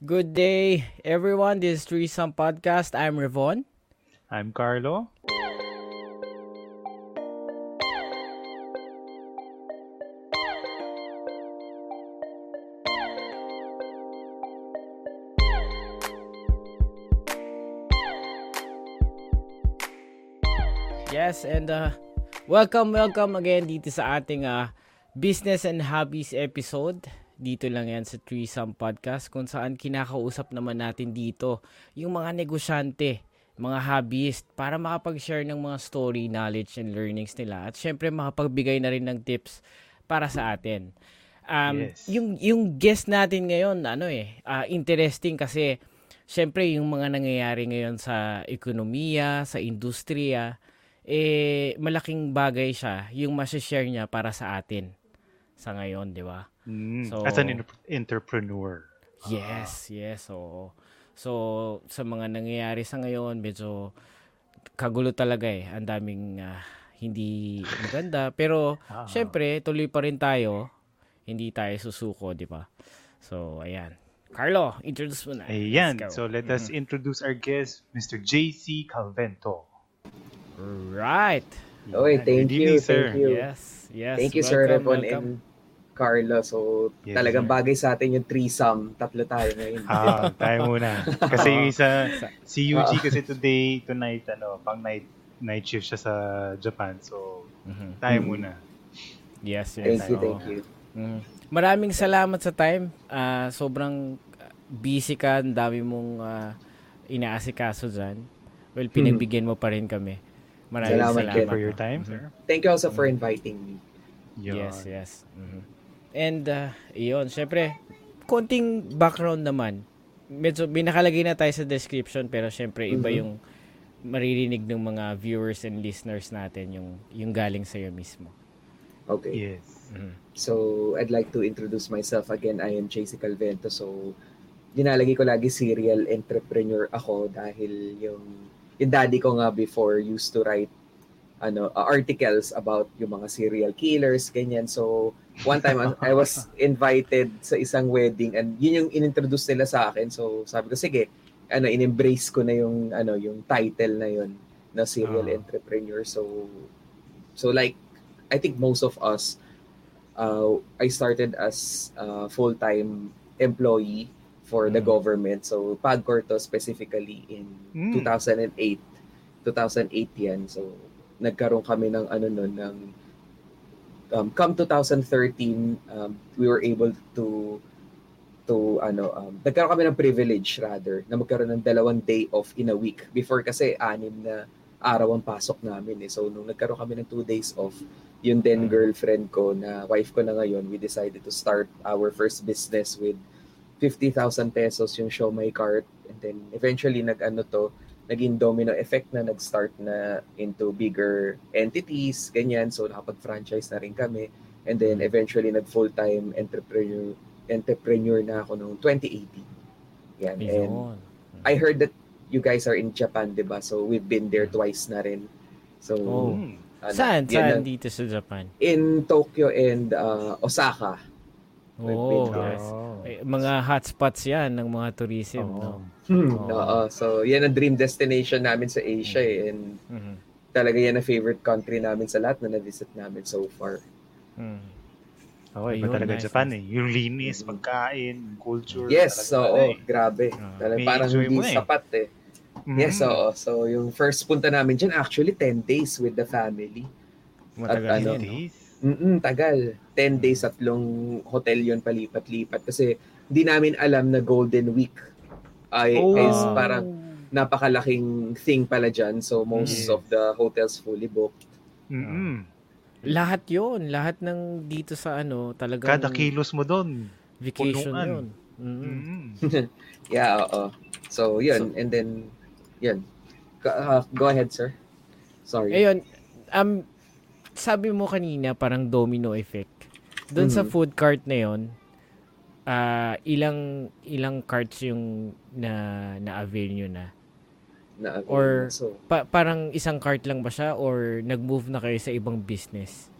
Good day, everyone. This is Threesome Podcast. I'm Revon. I'm Carlo. Yes, and uh, welcome, welcome again dito sa ating uh, Business and Hobbies episode. Dito lang yan sa Threesome Podcast kung saan kinakausap naman natin dito yung mga negosyante, mga hobbyist para makapag-share ng mga story, knowledge, and learnings nila. At syempre makapagbigay na rin ng tips para sa atin. Um, Yes. yung, yung guest natin ngayon, ano eh, uh, interesting kasi syempre yung mga nangyayari ngayon sa ekonomiya, sa industriya, eh malaking bagay siya yung share niya para sa atin sa ngayon, di ba? Mm, So- as an entrepreneur. Yes, yes. So, so sa mga nangyayari sa ngayon, medyo kagulo talaga eh. Ang daming ah, hindi maganda. Pero, Ah. syempre, tuloy pa rin tayo. Hindi tayo susuko, di ba? So, ayan. Carlo, introduce mo na. Ayan. So let us introduce our guest, Mr. JC Calvento. Right. Okay, thank Good you, evening, sir. thank you. Yes, yes. Thank you, Sir Welcome, Repon welcome. and Carlo. So, Yes, talagang sir. bagay sa atin yung threesome. Tatlo tayo ngayon. Ah, tayo muna. Kasi yung isa, si Yuji Ah. kasi today, tonight, ano, pang night night shift siya sa Japan. So, Mhm. tayo Mm. muna. Yes, yes. thank you, oo. thank you. Mm. Maraming salamat sa time. Ah, sobrang busy ka, ang dami mong ah, inaasikaso dyan. Well, pinagbigyan mo pa rin kami. Maraming Salamat salamat. For your time, Mhm. sir. Thank you also for inviting me. Yun. Yes, yes. Mhm. And, uh, iyon, syempre, konting background naman. Medyo, binakalagay na tayo sa description, pero syempre, iba Mhm. yung maririnig ng mga viewers and listeners natin, yung, yung galing sa'yo mismo. Okay. Yes. Mhm. So, I'd like to introduce myself again. I am JC Calvento. So, dinalagay ko lagi serial entrepreneur ako dahil yung yung daddy ko nga before used to write ano uh, articles about yung mga serial killers ganyan so one time I was invited sa isang wedding and yun yung inintroduce nila sa akin so sabi ko sige ano in-embrace ko na yung ano yung title na yun na serial Ah. entrepreneur so so like I think most of us uh, I started as a full-time employee for the Mm. government. So, Pagcorto specifically in Mm. 2008. 2008 yan. So, nagkaroon kami ng ano nun, ng um, come 2013, um, we were able to to ano um, nagkaroon kami ng privilege rather na magkaroon ng dalawang day off in a week before kasi anim na araw ang pasok namin eh. So nung nagkaroon kami ng two days off, yung then Mm. girlfriend ko na wife ko na ngayon, we decided to start our first business with 50,000 pesos yung show my cart and then eventually nag-ano to naging domino effect na nag-start na into bigger entities ganyan so nakapag-franchise na rin kami and then eventually nag full-time entrepreneur entrepreneur na ako noong 2018 yan and Ayun. I heard that you guys are in Japan 'di ba so we've been there twice na rin so Oh. Mm. ano, Saan? yun Saan na- dito sa Japan? in Tokyo and uh, Osaka Oh, yes. Oh. Eh, mga hotspots yan ng mga tourism, Oo. no? Hmm, Oo. Oo. So, yan ang dream destination namin sa Asia eh. And Mhm. talaga yan ang favorite country namin sa lahat na na-visit namin so far. Mhm. Oh, iba Ayun, talaga nice, Japan eh. Yung linis, Mhm. pagkain, culture. Yes, talaga oo. ano eh. grabe. Ah, Talaga parang hindi eh. sapat eh. Mhm. Yes, oo. So, yung first punta namin dyan, actually 10 days with the family. Matagal At ano, yun, no? Days. Mm tagal. 10 days at long hotel yon palipat-lipat. Kasi hindi namin alam na Golden Week ay Oh. is parang napakalaking thing pala dyan. So, most Yes. of the hotels fully booked. Mm-mm. Lahat yon Lahat ng dito sa ano, talagang Kada kilos mo doon. vacation punuan. yun. Mhm. Mm-mm. Yeah, oo. So, yun. and then, yun. Ka- uh, go ahead, sir. Sorry. Ayun, um, sabi mo kanina parang domino effect. Doon sa Mhm. food cart na yon ah ilang ilang carts yung na na-avail nyo na? Na, or- so, Pa- parang isang cart lang ba siya or nag-move na kayo sa ibang business?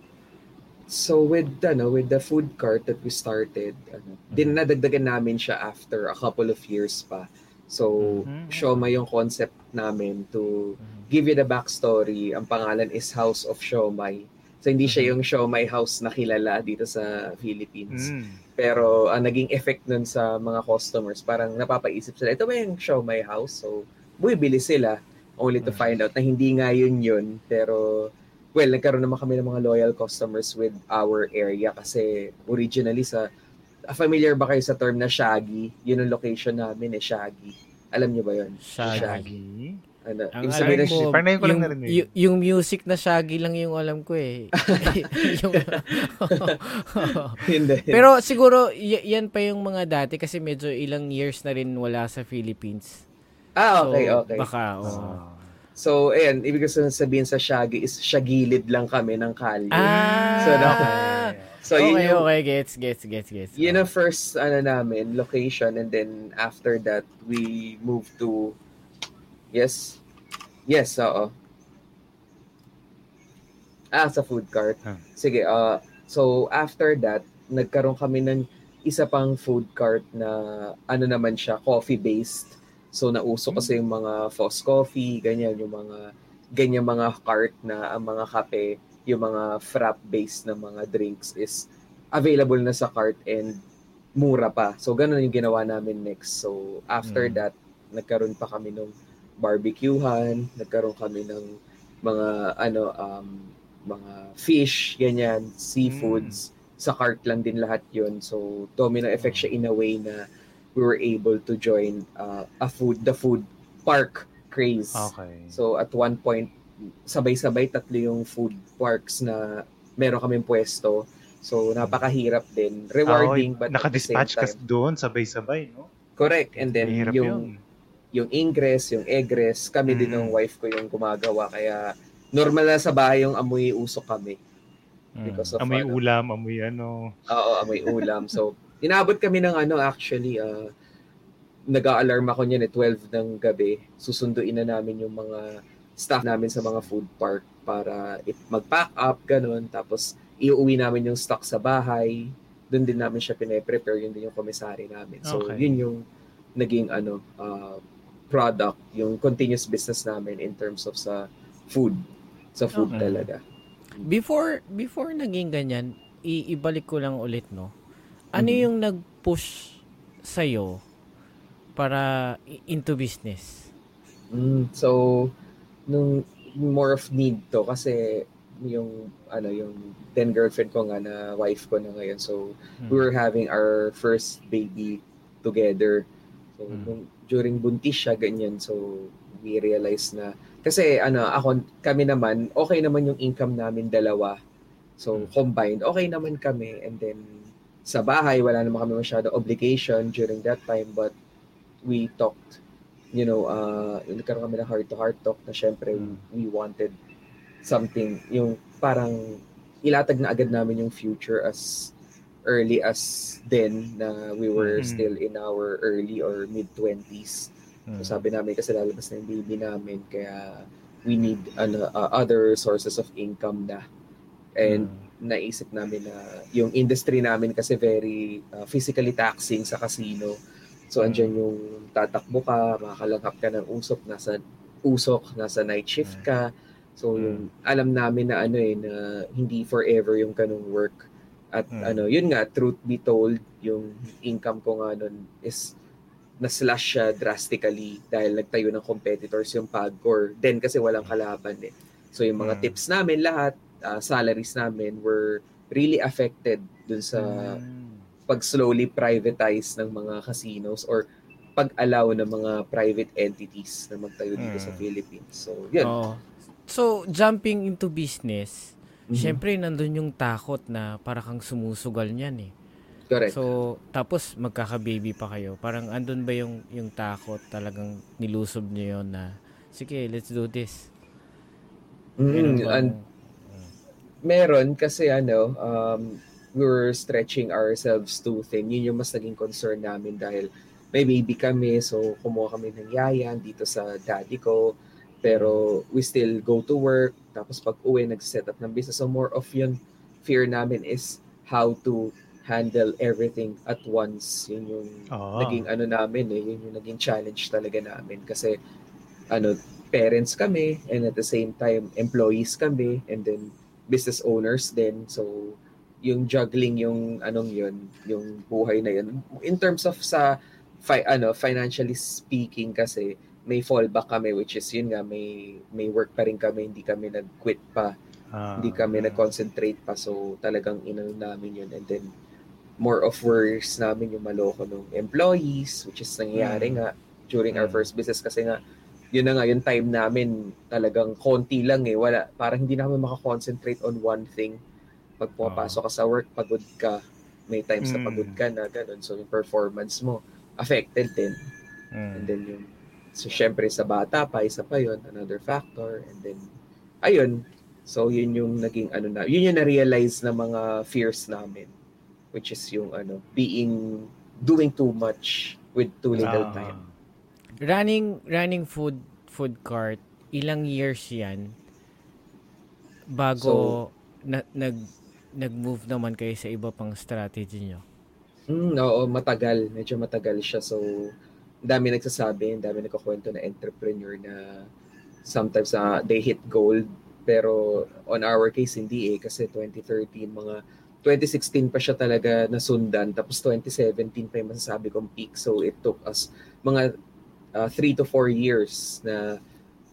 So with ano, with the food cart that we started, ano, din nadagdagan namin siya after a couple of years pa. So, Mhm. Shoma yung concept namin to Mhm. give you the backstory. Ang pangalan is House of Shomai. So, hindi siya yung Shomai house na kilala dito sa Philippines. Mm. Pero ang naging effect nun sa mga customers, parang napapaisip sila, ito ba yung Shomai house? So, bumibili sila only to Mm. find out na hindi nga yun yun. Pero, well, nagkaroon naman kami ng mga loyal customers with our area kasi originally sa ah, familiar ba kayo sa term na Shaggy? Yun ang location namin eh, Shaggy. Alam niyo ba yun? Shaggy. Shaggy. Ano, Ang na mo, Parang ko lang yung, narinig. yung music na Shaggy lang yung alam ko eh. yung, hindi. Pero siguro, y- yan pa yung mga dati kasi medyo ilang years na rin wala sa Philippines. ah, So, okay, okay. Baka, oo. Ah. So, ayan, ibig ko sabihin sa Shaggy is Shagilid lang kami ng kalye. Ah! So, na- Okay. So, yun okay, yung, okay. Gets, gets, gets, gets. yun ang first, ano namin, location. And then, after that, we moved to, yes? Yes, oo. Ah, sa food cart. Ah. Sige, uh, so after that, nagkaroon kami ng isa pang food cart na ano naman siya, coffee-based. So nauso kasi yung mga Foss Coffee, ganyan, yung mga ganyan mga cart na ang mga kape, yung mga frap-based na mga drinks is available na sa cart and mura pa. So ganun yung ginawa namin next. So after Mm. that, nagkaroon pa kami ng barbecuehan, nagkaroon kami ng mga ano um mga fish, ganyan, seafoods. Sa cart lang din lahat yun. So, domino effect siya in a way na we were able to join uh, a food, the food park craze. Okay. So, at one point, sabay-sabay tatlo yung food parks na meron kaming pwesto. So, napakahirap din. Rewarding, but at the same Naka-dispatch ka doon, sabay-sabay, no? Correct. And then, Mahirap yung yun. Yung ingress, yung egress, kami din ng Mm. wife ko yung gumagawa. Kaya normal na sa bahay yung amoy usok kami. Mm. Because of Amoy ano, ulam, amoy ano. Oo, amoy ulam. So, inabot kami ng ano actually, uh, nag-a-alarm ako niyan eh, 12 ng gabi. Susunduin na namin yung mga staff namin sa mga food park para mag-pack up, ganun. Tapos, iuwi namin yung stock sa bahay. Doon din namin siya pine-prepare. Yun din yung commissary namin. So, Okay. yun yung naging ano, uh, product, yung continuous business namin in terms of sa food. Sa food Okay. talaga. Before, before naging ganyan, i- ibalik ko lang ulit, no? Ano Mhm. yung nag-push sa'yo para i- into business? Mm, so, nung more of need to kasi yung ano yung then girlfriend ko nga na wife ko na ngayon. So, we were having our first baby together. So, Mm. nung, during buntis siya, ganyan. So, we realized na, kasi ano, ako, kami naman, okay naman yung income namin dalawa. So, Mm. combined, okay naman kami. And then, sa bahay, wala naman kami masyado obligation during that time. But, we talked, you know, uh, nagkaroon kami ng heart-to-heart talk na syempre, Mm. we wanted something, yung parang ilatag na agad namin yung future as early as then na we were Mhm. still in our early or mid-20s. Mm. So sabi namin kasi lalabas na yung baby namin kaya we need ano, uh, other sources of income na. And Mm. naisip namin na yung industry namin kasi very uh, physically taxing sa casino. So andyan yung tatakbo ka, makakalanghap ka ng usok, nasa usok, nasa night shift ka. So yung alam namin na ano eh na hindi forever yung kanong work. At Mm. ano, yun nga truth be told, yung income ko nga nun is na-slash siya drastically dahil nagtayo ng competitors yung Pagcor. Then kasi walang kalaban eh. So yung mga Mm. tips namin lahat, uh, salaries namin were really affected dun sa Mm. pag slowly privatize ng mga casinos or pag-allow ng mga private entities na magtayo dito sa Mm. Philippines. So, yun. Oo. So, jumping into business, Mhm. syempre nandun yung takot na para kang sumusugal niyan eh. Correct. So, tapos magkaka-baby pa kayo. Parang andun ba yung, yung takot talagang nilusob niyo yun na, sige, let's do this. Mm, Ganun ba? and meron kasi ano, um, we were stretching ourselves too thin. Yun yung mas naging concern namin dahil may baby kami, so kumuha kami ng yayan dito sa daddy ko. Pero we still go to work, tapos pag uwi, nag-set up ng business. So more of yun, fear namin is how to handle everything at once. Yun yung Oo. naging ano namin eh, yun yung naging challenge talaga namin kasi ano, parents kami and at the same time employees kami and then business owners din. So yung juggling yung anong yun, yung buhay na yun. In terms of sa fi- ano, financially speaking kasi may fallback kami which is yun nga may may work pa rin kami, hindi kami nag-quit pa. Ah, hindi kami nag-concentrate pa. So talagang inano namin yun. And then more of worries namin yung maloko ng employees which is nangyayari Mm. nga during our Mm. first business. Kasi nga yun na nga yung time namin talagang konti lang eh. Wala parang hindi na kami makakoncentrate on one thing. Pag pumapasok ka sa work pagod ka. May times na Mm. pagod ka na ganun. So yung performance mo affected din. Mm. And then yung, so syempre sa bata pa, isa pa yun, another factor. And then, ayun. So yun yung naging ano na, yun yung na-realize na mga fears namin. Which is yung ano, being, doing too much with too little Ah. time. running running food food cart ilang years yan bago na, nag nag-move naman kayo sa iba pang strategy nyo Mm, oo, matagal. Medyo matagal siya. So, dami nagsasabi, ang dami nagkukwento na entrepreneur na sometimes uh, they hit gold. Pero on our case, hindi eh. Kasi 2013, mga 2016 pa siya talaga nasundan. Tapos 2017 pa yung masasabi kong peak. So, it took us mga 3 to 4 years na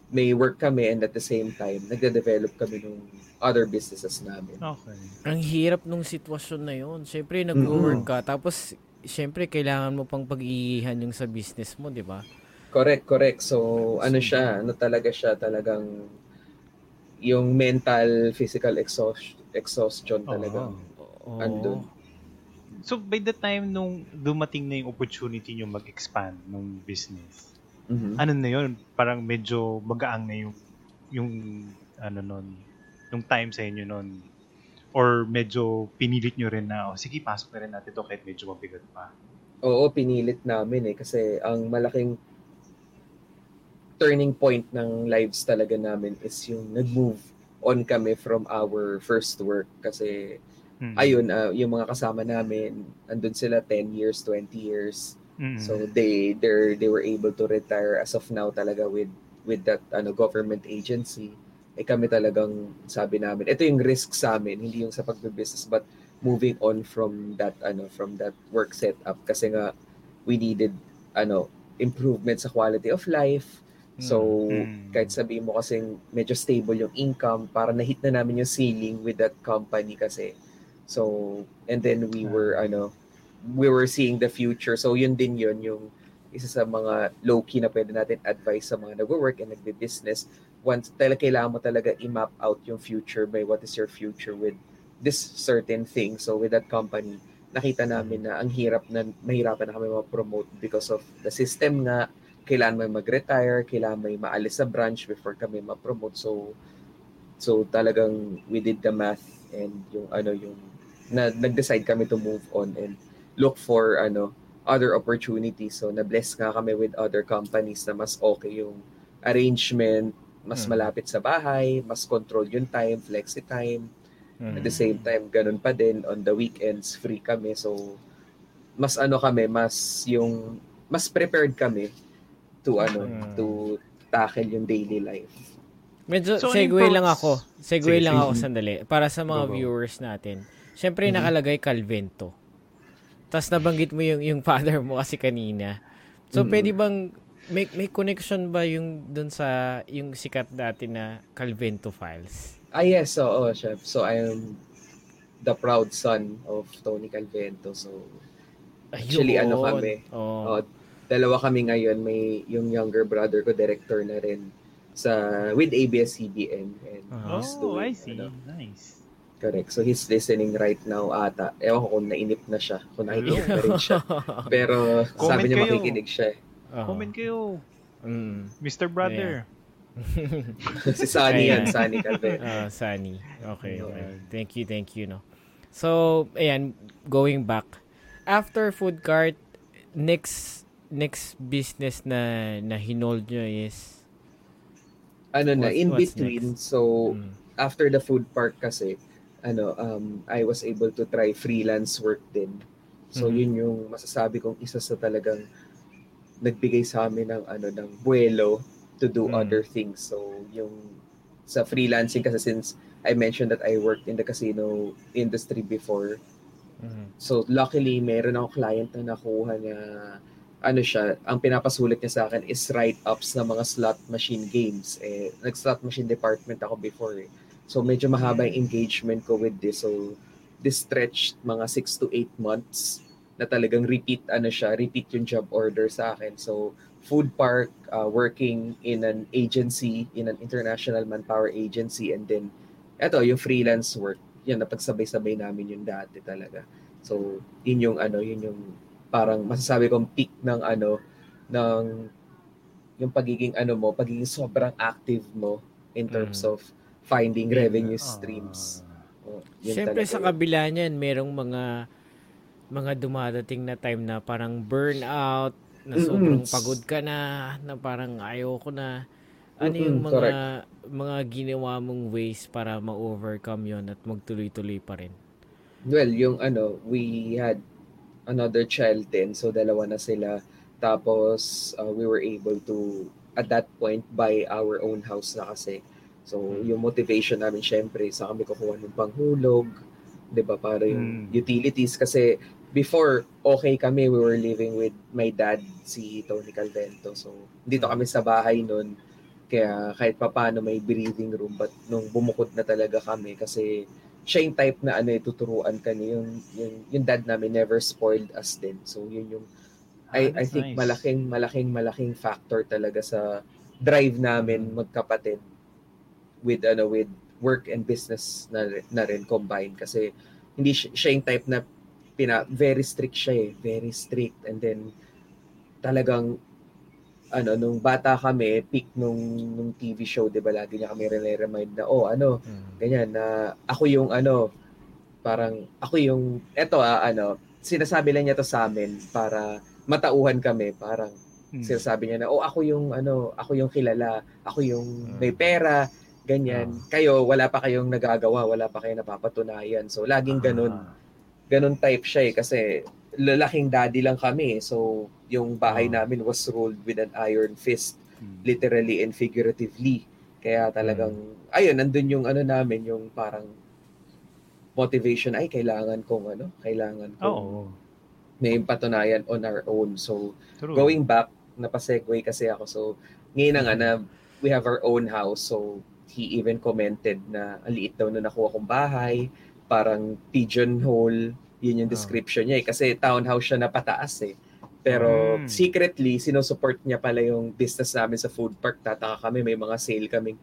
may work kami and at the same time, nagde-develop kami ng other businesses namin. Okay. ang hirap nung sitwasyon na yun syempre nag-work ka tapos syempre kailangan mo pang pag-iihan yung sa business mo di ba Correct, correct. So, ano siya, ano talaga siya, talagang yung mental, physical exhaust, exhaustion talaga. Oo. Andun. So by the time nung dumating na yung opportunity nyo mag-expand ng business, Mhm. ano na yun? Parang medyo magaang na yung yung ano nun, yung time sa inyo nun. Or medyo pinilit nyo rin na, oh, sige, pasok na rin natin to kahit medyo mabigat pa. Oo, pinilit namin eh. Kasi ang malaking turning point ng lives talaga namin is yung nag-move on kami from our first work. Kasi Mm. ayun, ah, yung mga kasama namin, andun sila 10 years, 20 years. Mm. So they they they were able to retire as of now talaga with with that ano government agency. Eh kami talagang sabi namin, ito yung risk sa amin, hindi yung sa pagbe-business but moving on from that ano from that work setup kasi nga we needed ano improvement sa quality of life. So Mm. kahit sabihin mo kasing medyo stable yung income, para na-hit na namin yung ceiling with that company kasi. So and then we were ano we were seeing the future. So yun din yun yung isa sa mga low-key na pwede natin advice sa mga nagwo-work and nagbe-business. Once talaga kailangan mo talaga i-map out yung future by what is your future with this certain thing. So with that company, nakita namin na ang hirap na mahirapan na kami ma-promote because of the system nga. Kailangan may mag-retire, kailangan may maalis sa branch before kami ma-promote. So so talagang we did the math and yung ano yung na, nag-decide kami to move on and look for ano other opportunities. So na-bless nga kami with other companies na mas okay yung arrangement, mas Mm. malapit sa bahay, mas control yung time, flexi time. Mm. At the same time, ganun pa din on the weekends free kami. So mas ano kami, mas yung mas prepared kami to ano Mm. to tackle yung daily life. Medyo So, segue lang ako. Segue lang ako sandali. Para sa mga Go, go. viewers natin. Siyempre, Mhm. nakalagay Calvento. Tapos nabanggit mo yung, yung father mo kasi kanina. So, Mhm. pwede bang, may, may connection ba yung dun sa, yung sikat dati na Calvento Files? Ah yes, oo, chef. So I am the proud son of Tony Calvento. So Actually, ano kami, Oo. Oh, dalawa kami ngayon. May yung younger brother ko, director na rin sa with ABS-CBN. And Uh-huh. he's Oh, doing, I see. ano, Nice. correct. So he's listening right now ata. Ewan ko kung nainip na siya. Kung nakikinig na rin siya. Pero Comment sabi niya kayo. makikinig siya. eh. Oo. Comment kayo, Mm. Mr. Brother. si Sunny yan. Sunny Calvento. Ah, Sunny. Okay, okay. Thank you, thank you, no. So, ayan, going back. After food cart, next next business na na hinold nyo is Ano na, in between, next? so mm, after the food park kasi, ano, um, I was able to try freelance work din. So Mhm. yun yung masasabi kong isa sa talagang nagbigay sa amin ng ano ng buwelo to do Mm. other things. So yung sa freelancing kasi since I mentioned that I worked in the casino industry before. Mhm. So luckily meron akong client na nakuha niya ano siya, ang pinapasulit niya sa akin is write-ups ng mga slot machine games. Eh, nag-slot machine department ako before eh. So medyo mahaba yung engagement ko with this. So this stretched mga 6 to 8 months na talagang repeat ano siya, repeat yung job order sa akin. So food park, uh, working in an agency, in an international manpower agency and then eto yung freelance work. Yan napagsabay-sabay namin yung dati talaga. So yun yung ano, yun yung parang masasabi kong peak ng ano ng yung pagiging ano mo, pagiging sobrang active mo in terms Mm. of finding revenue Ah. streams. Oh, yun Siyempre sa kabila niyan, merong mga mga dumadating na time na parang burnout, na sobrang pagod ka na, na parang ayoko na. Ano yung mga mga ginawa mong ways para ma-overcome yon at magtuloy-tuloy pa rin? Well, yung ano, we had another child din, so dalawa na sila. Tapos uh, we were able to at that point buy our own house na kasi. So Mm. yung motivation namin syempre sa kami kukuha ng panghulog, 'di ba? Para yung Mm. utilities kasi before okay kami, we were living with my dad si Tony Calvento. So dito kami sa bahay noon. Kaya kahit papaano may breathing room but nung bumukod na talaga kami kasi siya yung type na ano, eh, tuturuan ka niya. Yung, yung, yung dad namin never spoiled us din. So, yun yung, I, I that's think nice. malaking, malaking, malaking factor talaga sa drive namin Mm. magkapatid with, ano, with work and business na, na rin combined. Kasi, hindi siya, siya yung type na pina, very strict siya eh. Very strict. And then, talagang, ano, nung bata kami, peak nung, nung TV show, di ba, lagi niya kami remind na, oh, ano, ganyan na ako yung ano parang ako yung eto ah ano sinasabi lang niya to sa amin para matauhan kami parang Mm. sinasabi niya na oh ako yung ano ako yung kilala ako yung Mm. may pera ganyan kayo wala pa kayong nagagawa wala pa kayong napapatunayan so laging ganun Ah. Ganun type siya eh kasi lalaking daddy lang kami eh. so yung bahay Ah. namin was ruled with an iron fist Mm. literally and figuratively. Kaya talagang, ayun, nandun yung ano namin, yung parang motivation, ay, kailangan kong ano, kailangan kong Oo. may patunayan on our own. So, True. going back, napasegue kasi ako. So, ngayon na nga na we have our own house. So, he even commented na ang liit daw na nakuha kong bahay, parang pigeonhole, yun yung Ah. description niya eh. Kasi townhouse siya na pataas eh. Pero Mm. secretly, sinusupport niya pala yung business namin sa food park. Tataka kami, may mga sale kaming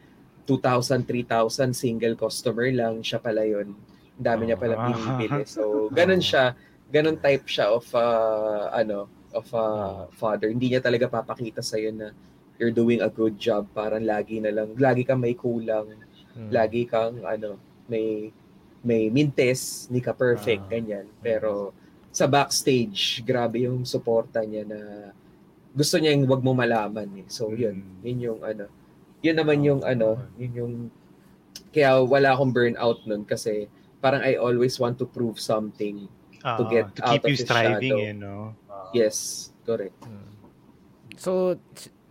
2,000, 3,000 single customer lang. Siya pala yun. Dami niya pala Ah. pinipili. So, ganun siya. Ganun type siya of, uh, ano, of uh, father. Hindi niya talaga papakita sa'yo na you're doing a good job. Parang lagi na lang, lagi kang may kulang. Mm. Lagi kang, ano, may may mintes, hindi ka perfect, Ah. ganyan. Pero sa backstage, grabe yung suporta niya na gusto niya yung wag mo malaman eh. So yun, Mm. yun yung ano. Yun naman Ah, yung ano, yun yung kaya wala akong burnout nun kasi parang I always want to prove something. Ah, get to out keep of you the striving, shadow. eh, no? Ah. Yes, correct. Mm. So,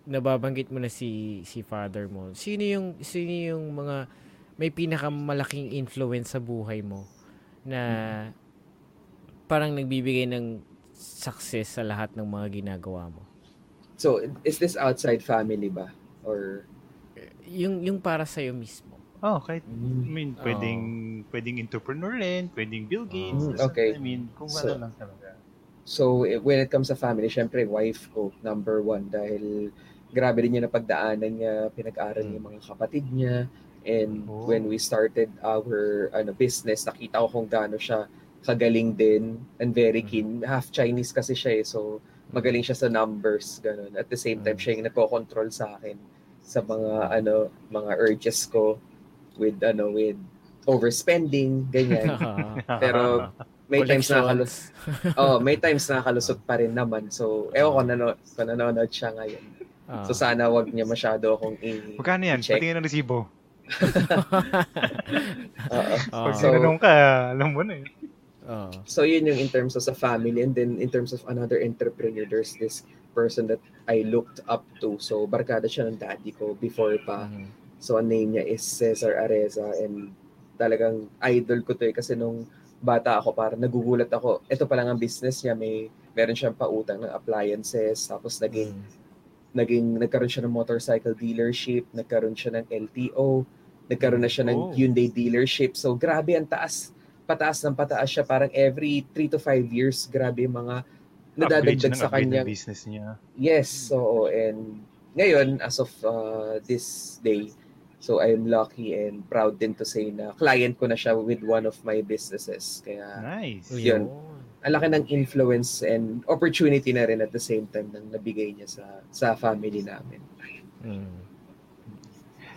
nababanggit mo na si si father mo. Sino yung sino yung mga may pinakamalaking influence sa buhay mo na parang nagbibigay ng success sa lahat ng mga ginagawa mo? So, is this outside family ba? Or Yung yung para sa mismo. Oh, kahit, I mean, Oo. pwedeng, pwedeng entrepreneur rin, pwedeng Bill Gates. Mm, okay. I mean, kung So- ano lang talaga. So, eh, when it comes sa family, syempre, wife ko, number one. Dahil grabe rin niya napagdaanan niya, pinag-aral niya yung mga kapatid niya. And Oh. when we started our ano business, nakita ko kung gaano siya kagaling din and very keen. Half Chinese kasi siya eh. So, magaling siya sa numbers. Ganun. At the same time, Mm. siya yung nagko-control sa akin sa mga ano mga urges ko with ano with overspending ganyan Pero may times na kalus oh may times na kalusot pa rin naman so ewan ko nano nanonood siya ngayon Ah. so sana wag niya masyado akong i Magkano yan? Patingin ng resibo. Ah. Pag So- sinanong ka, alam mo na eh. Oo. So yun yung in terms of sa family and then in terms of another entrepreneur there's this person that I looked up to. So barkada siya ng daddy ko before pa. Mhm. So ang name niya is Cesar Areza and talagang idol ko to eh kasi nung bata ako parang nagugulat ako. Ito pa lang ang business niya, may meron siyang pautang ng appliances tapos naging Mhm. naging nagkaroon siya ng motorcycle dealership, nagkaroon siya ng LTO, nagkaroon na siya ng Oh. Hyundai dealership. So grabe ang taas, pataas ng pataas siya parang every 3 to 5 years, grabe mga nadadagdag sa kanyang business niya. Yes, so and ngayon as of uh, this day, so I'm lucky and proud din to say na client ko na siya with one of my businesses. Kaya Nice. Yun. ang laki ng influence and opportunity na rin at the same time nang nabigay niya sa sa family namin. Mhm.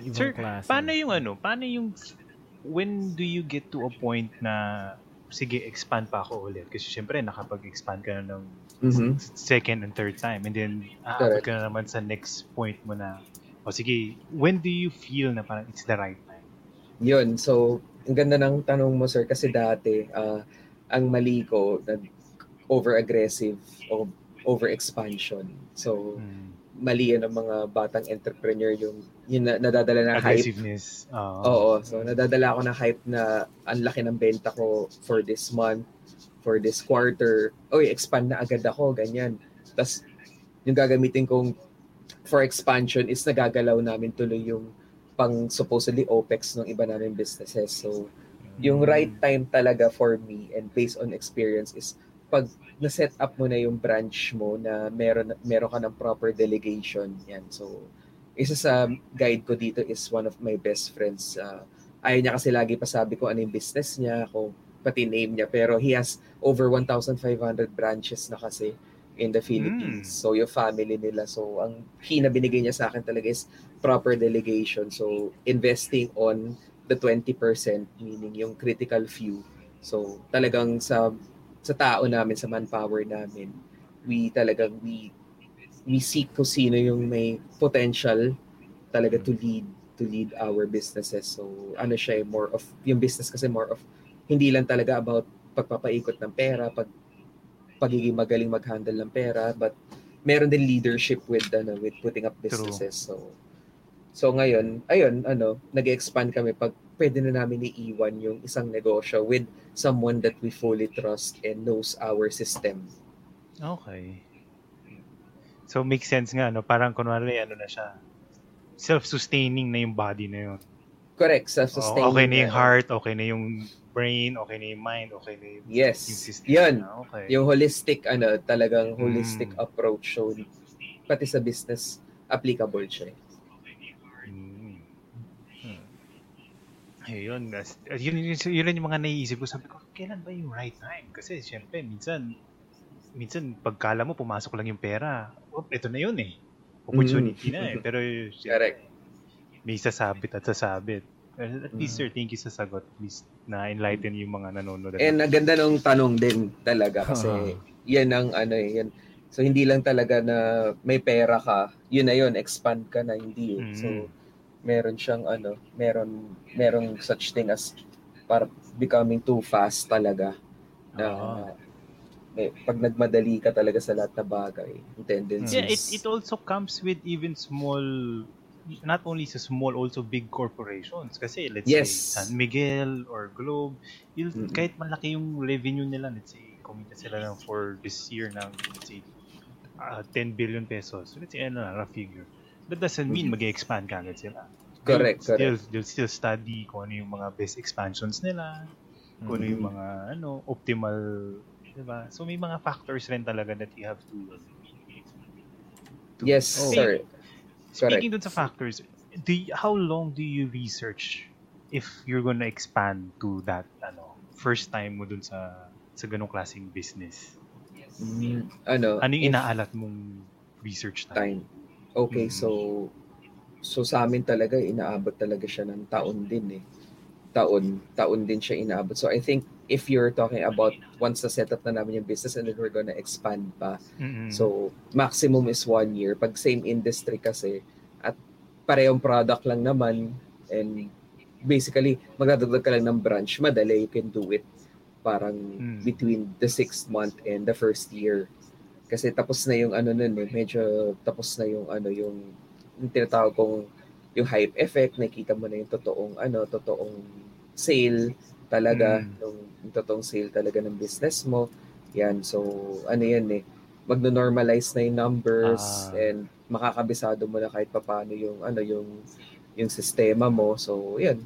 Ibang Sir, klase. Paano yung ano? Paano yung when do you get to a point na sige, expand pa ako ulit? Kasi syempre, nakapag-expand ka na ng Mhm. second and third time. And then, aabot ka na naman sa next point mo na, o sige, when do you feel na parang it's the right time? Yun, so ang ganda ng tanong mo sir kasi dati ah, ang mali ko nag over-aggressive o over-expansion. So Hmm. Mali yan ng mga batang entrepreneur yung yung na, nadadala na hype Aggressiveness. Oo. So, nadadala ako ng hype na ang laki ng benta ko for this month, for this quarter. Oy, expand na agad ako, ganyan. Tapos, yung gagamitin kong for expansion is nagagalaw namin tuloy yung pang supposedly OPEX ng iba namin businesses. So, yung Hmm. right time talaga for me and based on experience is pag na-set up mo na yung branch mo na meron meron ka ng proper delegation yan. So isa sa guide ko dito is one of my best friends. Uh, ayaw niya kasi lagi pa sabi ko ano yung business niya, kung pati name niya. Pero he has over 1,500 branches na kasi in the Philippines. Mm. So yung family nila. So ang key na binigay niya sa akin talaga is proper delegation. So investing on the 20% meaning yung critical few. So talagang sa sa tao namin, sa manpower namin, we talagang we we seek kung sino yung may potential talaga to lead to lead our businesses. So ano siya eh, more of yung business kasi more of hindi lang talaga about pagpapaikot ng pera, pag pagiging magaling mag-handle ng pera, but meron din leadership with ano with putting up businesses. So So ngayon, ayun, ano, nag-expand kami pag pwede na namin iiwan yung isang negosyo with someone that we fully trust and knows our system. Okay. So, makes sense nga, no? Parang kunwari, ano na siya, self-sustaining na yung body na yun. Correct, Oo, self-sustaining. okay na yung heart, okay na yung brain, okay na yung mind, okay na yung, Yes. yung system. Yun. na, Okay. Yung holistic, ano, talagang holistic Mm. approach. So, pati sa business, applicable siya. eh. Mm. Hmm. Ayun, yun, yun, yun, yun yung mga naiisip ko. Sabi ko, kailan ba yung right time? Kasi syempre, minsan, minsan, pagkala mo, pumasok lang yung pera. Oh, ito na yun eh. Opportunity na eh. Pero, syempre, Mm. Correct. may sasabit at sasabit. At least, Mm. sir, thank you sa sagot. At least, na-enlighten yung mga nanonood. And ang ganda ng tanong din talaga kasi Ah. yan ang ano eh, yan. So hindi lang talaga na may pera ka, yun na yun, expand ka na, hindi eh. Mm. So meron siyang ano, meron merong such thing as para becoming too fast talaga. Na Oo. may, pag nagmadali ka talaga sa lahat na bagay, tendencies. Yeah, it, it also comes with even small, not only sa small, also big corporations. Kasi let's Yes. say San Miguel or Globe, you'll, Mm-mm. kahit malaki yung revenue nila, let's say, kumita sila lang for this year ng, let's say, uh, 10 billion pesos. Let's say, ano na, rough figure. That doesn't mean Mhm. mag-expand ka agad sila. Correct, They'll, correct. Still, they'll still study kung ano yung mga best expansions nila, kung ano yung Mhm. mga ano optimal, 'di ba? So may mga factors rin talaga that you have to, to Yes, Oh. sir. Speaking dun sa factors, do you- how long do you research if you're gonna expand to that ano first time mo dun sa sa ganong klaseng business? Mm, ano, Ano yung inaalat mong research time? time. Okay, Mm. so so sa amin talaga inaabot talaga siya ng taon din eh. Taon, taon din siya inaabot. So I think if you're talking about once na setup na namin yung business and then we're gonna expand pa. Mm-mm. So maximum is one year. Pag same industry kasi at parehong product lang naman, And basically, magdadagdag ka lang ng branch, madali, you can do it parang Mm. between the sixth month and the first year. Kasi tapos na yung ano nun eh, medyo tapos na yung ano yung, yung tinatawag kong yung hype effect, nakita mo na yung totoong ano, totoong sale talaga, Mm. yung, yung totoong sale talaga ng business mo. Yan, so ano yan eh, magno-normalize na yung numbers Ah. and makakabisado mo na kahit papaano yung ano yung yung sistema mo. So, yan.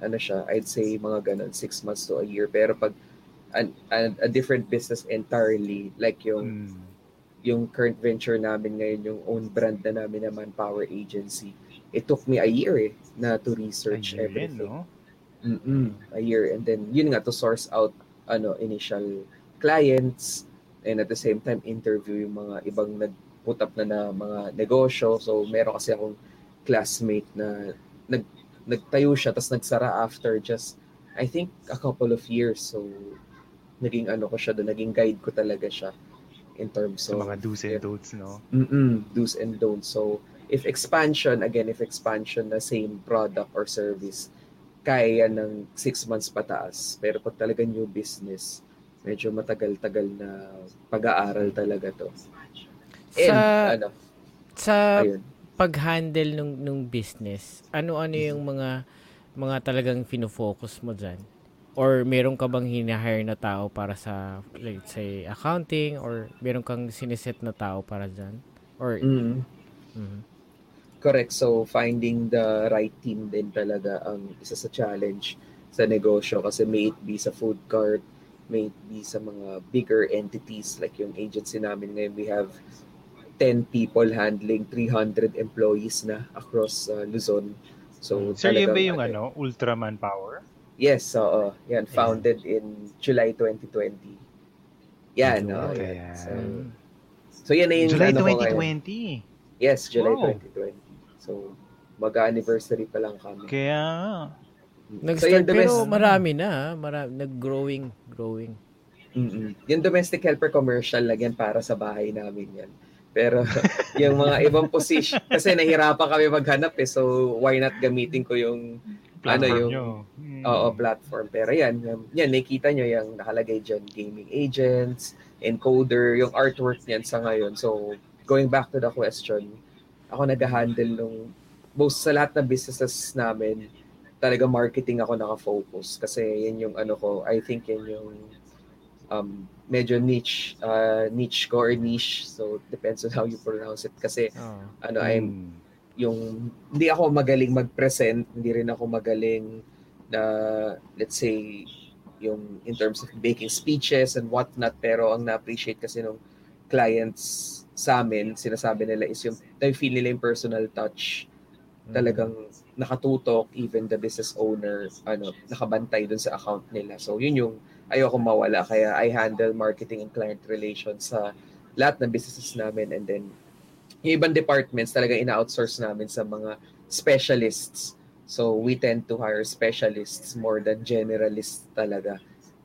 Ano siya, I'd say mga ganun, six months to a year. Pero pag an, an- a different business entirely, like yung Mm. Yung current venture namin ngayon, yung own brand na namin na Manpower Agency, it took me a year eh, na to research Ayun, everything. no? Mm-mm, a year. And then, yun nga, to source out ano initial clients and at the same time, interview yung mga ibang nag-put up na na mga negosyo. So, meron kasi akong classmate na nag, nagtayo siya, tapos nagsara after just, I think, a couple of years. So, naging ano ko siya doon, naging guide ko talaga siya in terms of mga do's and don'ts, no? Mm-mm, do's and don'ts. So, if expansion, again, if expansion na same product or service, kaya yan ng six months pataas. Pero pag talaga new business, medyo matagal-tagal na pag-aaral talaga to. And, Sa- ano, Sa ayun. pag-handle nung, nung business, ano-ano yung mga mga talagang fino-focus mo dyan? Or meron ka bang hinahire na tao para sa, let's say, accounting? Or meron kang siniset na tao para dyan? Or, Mm, Mhm. correct. So, finding the right team din talaga ang isa sa challenge sa negosyo kasi may it be sa food cart, may it be sa mga bigger entities like yung agency namin ngayon, we have 10 people handling 300 employees na across uh, Luzon. So, Sir, yun ba yung ano, ano, Ultraman Power? Yes, oo. yan, founded in July 2020. Yan, Ayun, oo. kaya. yan. So, Mm. so yan na yung July ano ko ngayon. 2020. Yes, July Wow. 2020. So, mag-anniversary pa lang kami. Kaya, Nag-start, yan, pero marami na, ha? Mara- nag-growing, growing. Mm-mm. Yung domestic helper commercial lang yan para sa bahay namin yan. Pero yung mga ibang position, kasi nahirapan kami maghanap eh. So, why not gamitin ko yung ano platform yung nyo. Mm. Oo, platform. Pero yan, yan, yan, nakikita nyo yung nakalagay dyan, gaming agents, encoder, yung artwork niyan sa ngayon. So, going back to the question, ako nag-handle nung, most sa lahat ng businesses namin, talaga marketing ako nakafocus. Kasi yan yung ano ko, I think yan yung um, medyo niche, uh, niche ko or niche. So, depends on how you pronounce it. Kasi, Oh. ano, I'm Mm. Yung hindi ako magaling mag-present, hindi rin ako magaling na let's say yung in terms of making speeches and whatnot pero ang na-appreciate kasi ng clients sa amin, sinasabi nila is yung they feel nila yung personal touch talagang nakatutok even the business owner ano nakabantay dun sa account nila. So yun yung ayoko mawala. Kaya I handle marketing and client relations sa lahat ng businesses namin and then yung ibang departments talaga ina-outsource namin sa mga specialists so we tend to hire specialists more than generalists talaga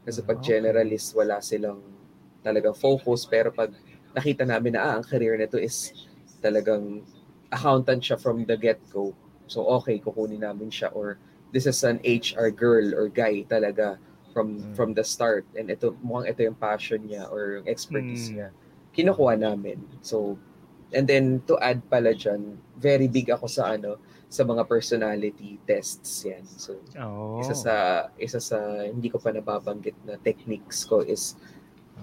kasi pag Okay. generalist wala silang talagang focus pero pag nakita namin na ah, ang career nito is talagang accountant siya from the get-go. So okay, kukunin namin siya or this is an HR girl or guy talaga from Mm. from the start and ito mukhang ito yung passion niya or yung expertise Mm. niya. Kinukuha namin. So and then to add pala dyan, very big ako sa ano sa mga personality tests yan. So Oh. isa sa isa sa hindi ko pa nababanggit na techniques ko is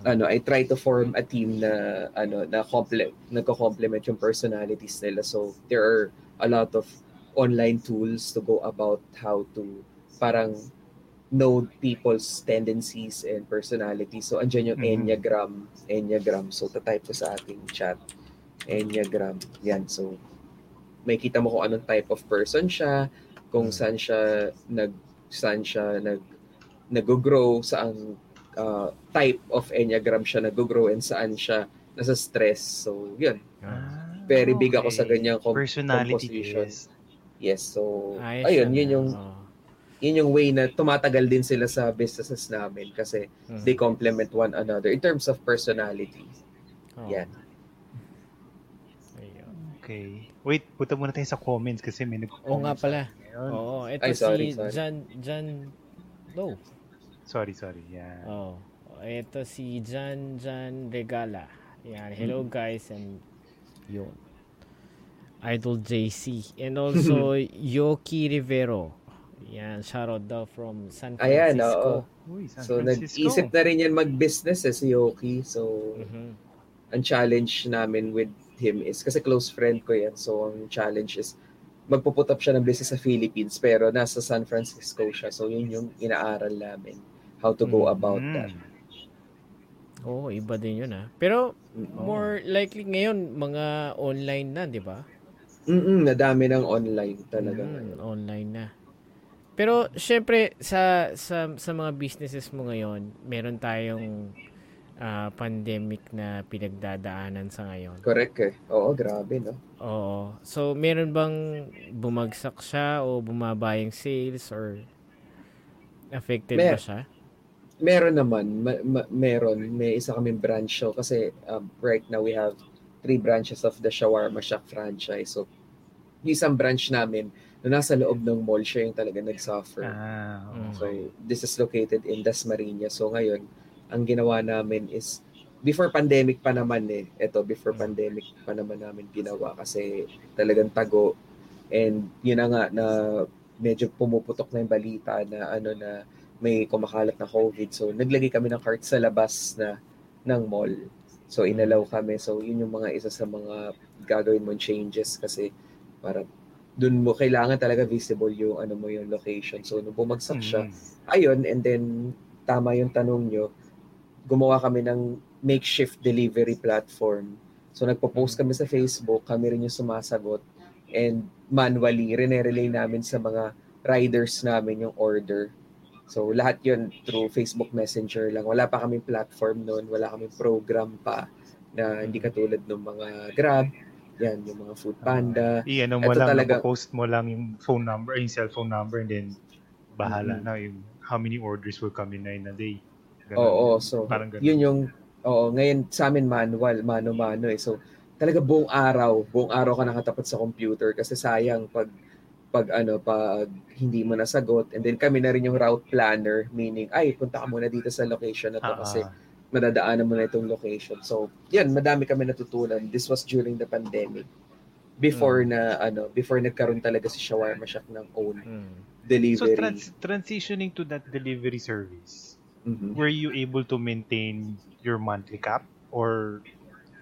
ano I try to form a team na ano na comple nagko-complement yung personalities nila so there are a lot of online tools to go about how to parang know people's tendencies and personalities so andyan yung Mhm. enneagram enneagram so tatype ko sa ating chat enneagram yan so may kita mo kung anong type of person siya kung Mm. saan siya nag saan siya nag nag-grow saan uh, type of enneagram siya nag-grow and saan siya nasa stress so yun Ah, very big ako sa okay. ganyang com- Personality composition. test. yes so Ayos ayun yun ah. yung Oh. yun yung way na tumatagal din sila sa businesses namin kasi Mhm. they complement one another in terms of personality Oh. yan. Okay. Wait, punta muna tayo sa comments kasi may nag Oo nga pala. Oo, ito Ay, sorry, si sorry. Jan Jan No. Sorry, sorry. Yeah. Oh. Ito si Jan Jan Regala. Yan. Hello guys and yun. Idol JC. And also Yoki Rivero. Yan, shoutout daw from San Ayan, Francisco. oo. Uy, San So, Francisco. nag-isip na rin yan mag-business eh, si Yoki. So, Mhm. ang challenge namin with him is, kasi close friend ko yan, so ang challenge is, magpuput up siya ng business sa Philippines, pero nasa San Francisco siya. So, yun yung inaaral namin, how to go Mm. about that. Oo, iba din yun ah. Pero Mm. more likely ngayon mga online na, 'di ba? Mm-mm, nadami ng online talaga. Mm, online na. Pero syempre sa sa sa mga businesses mo ngayon, meron tayong ah, pandemic na pinagdadaanan sa ngayon. Correct eh. Oo, grabe, no? Oo. So meron bang bumagsak siya o bumaba yung sales or affected ba Mer- siya? Meron naman, ma- ma- meron. May isa kaming branch show kasi um, right now we have three branches of the Shawarma Shack franchise. So, yung isang branch namin, na nasa loob ng mall, siya yung talaga nag-suffer. Ah, Mm. So, okay. this is located in Dasmariñas. So, ngayon, ang ginawa namin is, before pandemic pa naman eh, eto, before pandemic pa naman namin ginawa kasi talagang tago. And yun na nga, na medyo pumuputok na yung balita na ano na may kumakalat na COVID. So, naglagay kami ng cart sa labas na ng mall. So, inalaw kami. So, yun yung mga isa sa mga gagawin mong changes kasi para dun mo kailangan talaga visible yung ano mo yung location. So, nung bumagsak siya, Mm. ayun, and then tama yung tanong nyo, gumawa kami ng makeshift delivery platform. So nagpo-post kami sa Facebook, kami rin yung sumasagot and manually rene-relay namin sa mga riders namin yung order. So lahat yun through Facebook Messenger lang. Wala pa kaming platform noon, wala kaming program pa na hindi katulad ng mga Grab, yan, yung mga Food Panda. I-ano mo Ito lang, talaga- post mo lang yung phone number, yung cellphone number, and then bahala Mhm. na yung how many orders will come in in a day. Ganun. Oo, so Parang ganun. yun yung oo, ngayon sa amin manual, mano-mano eh. So talaga buong araw, buong araw ka nakatapat sa computer kasi sayang pag pag ano pag hindi mo nasagot and then kami na rin yung route planner meaning ay punta ka muna dito sa location na to Ah, kasi ah. madadaanan mo na itong location. So, yan, madami kami natutunan. This was during the pandemic. Before na ano, before nagkaroon talaga si Shawarma Shack ng own Mm. So delivery. trans- transitioning to that delivery service, Mhm. were you able to maintain your monthly cap or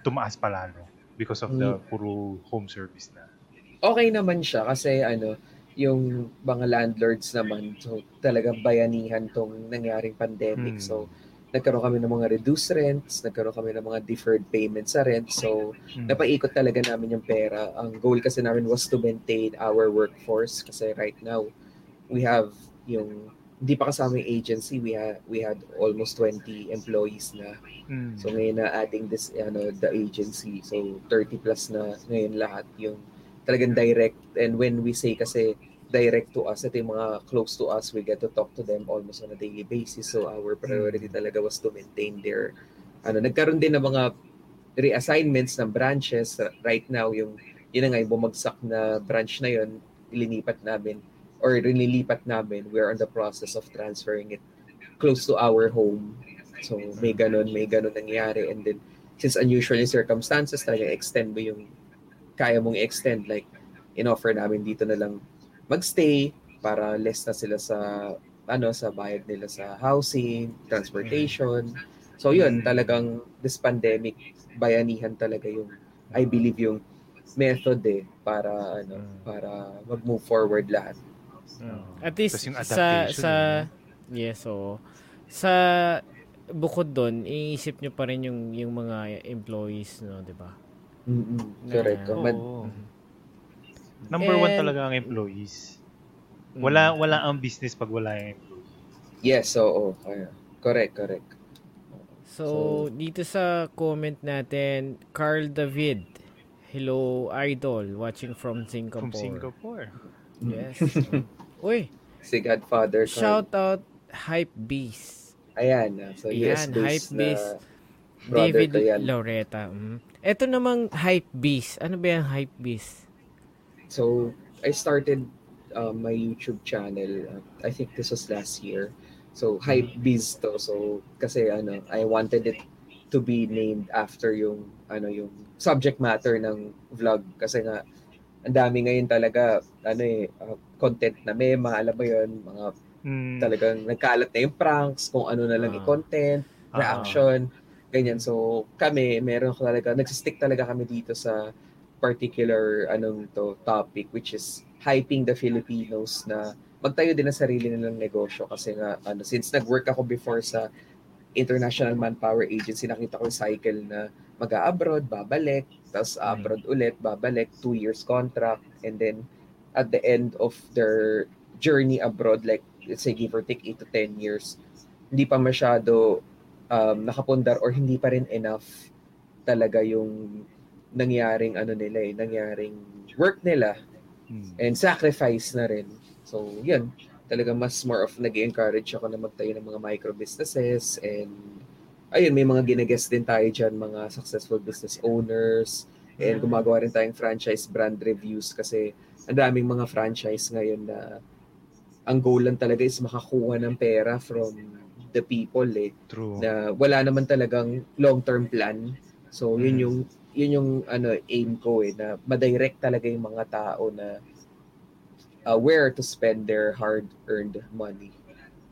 tumaas pa lalo because of the Hmm. puro home service na? okay naman siya kasi ano, yung mga landlords naman, so talagang bayanihan tong nangyaring pandemic. Hmm. So, nagkaroon kami ng mga reduced rents, nagkaroon kami ng mga deferred payments sa rent. So, Hmm. napaikot talaga namin yung pera. Ang goal kasi namin was to maintain our workforce kasi right now, we have yung hindi pa kasama yung agency, we had we had almost 20 employees na. Hmm. So ngayon na adding this ano the agency. So 30 plus na ngayon lahat yung talagang direct and when we say kasi direct to us, ito yung mga close to us, we get to talk to them almost on a daily basis. So our priority talaga was to maintain their ano nagkaroon din ng mga reassignments ng branches right now yung yun na nga yung bumagsak na branch na yun ilinipat namin or rinilipat namin we're on the process of transferring it close to our home so may ganun may ganun nangyari and then since unusual circumstances talaga extend mo yung kaya mong extend like in-offer namin dito na lang magstay para less na sila sa ano sa bayad nila sa housing, transportation. So yun, Mm. talagang this pandemic bayanihan talaga yung I believe yung method eh para ano Mm. para mag-move forward lahat. Mm. At least sa sa yes so sa bukod doon iisip nyo pa rin yung yung mga employees no, 'di ba? Na- correct. Oo. Man- Number one And- talaga ang employees. Mm. Wala wala ang business pag wala yung employees. yes, oo. kaya. correct, correct. So, So- dito sa comment natin, Carl David. Hello, idol. Watching from Singapore. From Singapore. Yes. Uy, Si Godfather. Carl. shout out Hype Beast. Ayan. ah, So Ayan, US based hype brother David. Loretta. Mm. Ito namang Hype Beast. Ano ba yung Hype Beast? So, I started uh, my YouTube channel. Uh, I think this was last year. So, Hype Biz to. So, kasi ano, I wanted it to be named after yung ano yung subject matter ng vlog kasi nga ang dami ngayon talaga ano eh uh, content na meme, alam mo yun, mga Mm. talagang nagkalat na yung pranks, kung ano na lang Ah. yung content, Ah. reaction, ganyan. So, kami, meron ko talaga, nagsistick talaga kami dito sa particular anong to topic which is hyping the Filipinos na magtayo din ng sarili nilang negosyo kasi nga ano since nag-work ako before sa International Manpower Agency nakita ko yung cycle na mag-abroad, babalik, tapos Mm. abroad ulit, babalik, two years contract, and then at the end of their journey abroad, like let's say give or take 8 to 10 years, hindi pa masyado um, nakapundar or hindi pa rin enough talaga yung nangyaring ano nila eh, nangyaring work nila Mm. and sacrifice na rin. So, yun. Talaga mas more of nag-encourage ako na magtayo ng mga micro businesses and ayun, may mga ginagest din tayo dyan, mga successful business owners and gumagawa rin tayong franchise brand reviews kasi ang daming mga franchise ngayon na ang goal lang talaga is makakuha ng pera from the people eh True. na wala naman talagang long-term plan. So yun Mm. yung yun yung ano aim ko eh na ma-direct talaga yung mga tao na uh, where to spend their hard-earned money.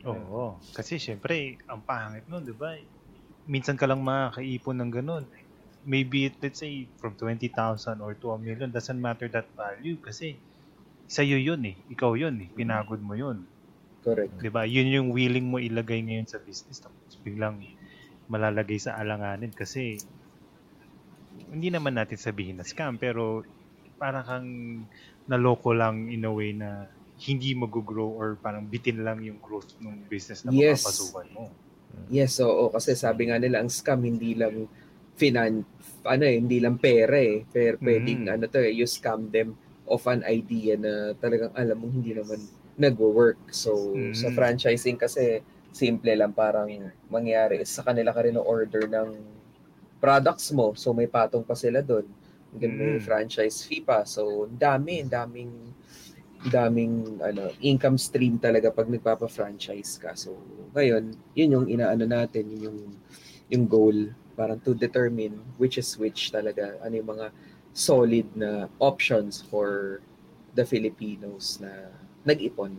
Oo. Kasi syempre, ang pangit nun, di ba? Minsan ka lang makakaipon ng ganun. Maybe, let's say, from 20,000 or to a million, doesn't matter that value kasi sa'yo yun eh. Ikaw yun eh. Pinagod mo yun. Correct. Di ba? Yun yung willing mo ilagay ngayon sa business. Tapos biglang malalagay sa alanganin kasi hindi naman natin sabihin na scam pero parang kang naloko lang in a way na hindi mag-grow or parang bitin lang yung growth ng business na Yes. mapapasukan mo. Yes, oo. Kasi sabi nga nila, ang scam hindi lang finan, ano eh, hindi lang pera eh. Pero pwedeng, Mm. ano to eh, you scam them of an idea na talagang alam mong hindi naman nagwo-work. So, Mm. sa franchising kasi, simple lang parang mangyari. Sa kanila ka rin order ng products mo. So, may patong pa sila doon. May Mm. franchise fee pa. So, dami, daming daming ano income stream talaga pag nagpapa-franchise ka. So, ngayon, yun yung inaano natin, yun yung yung goal parang to determine which is which talaga, ano yung mga solid na options for the Filipinos na nag-ipon.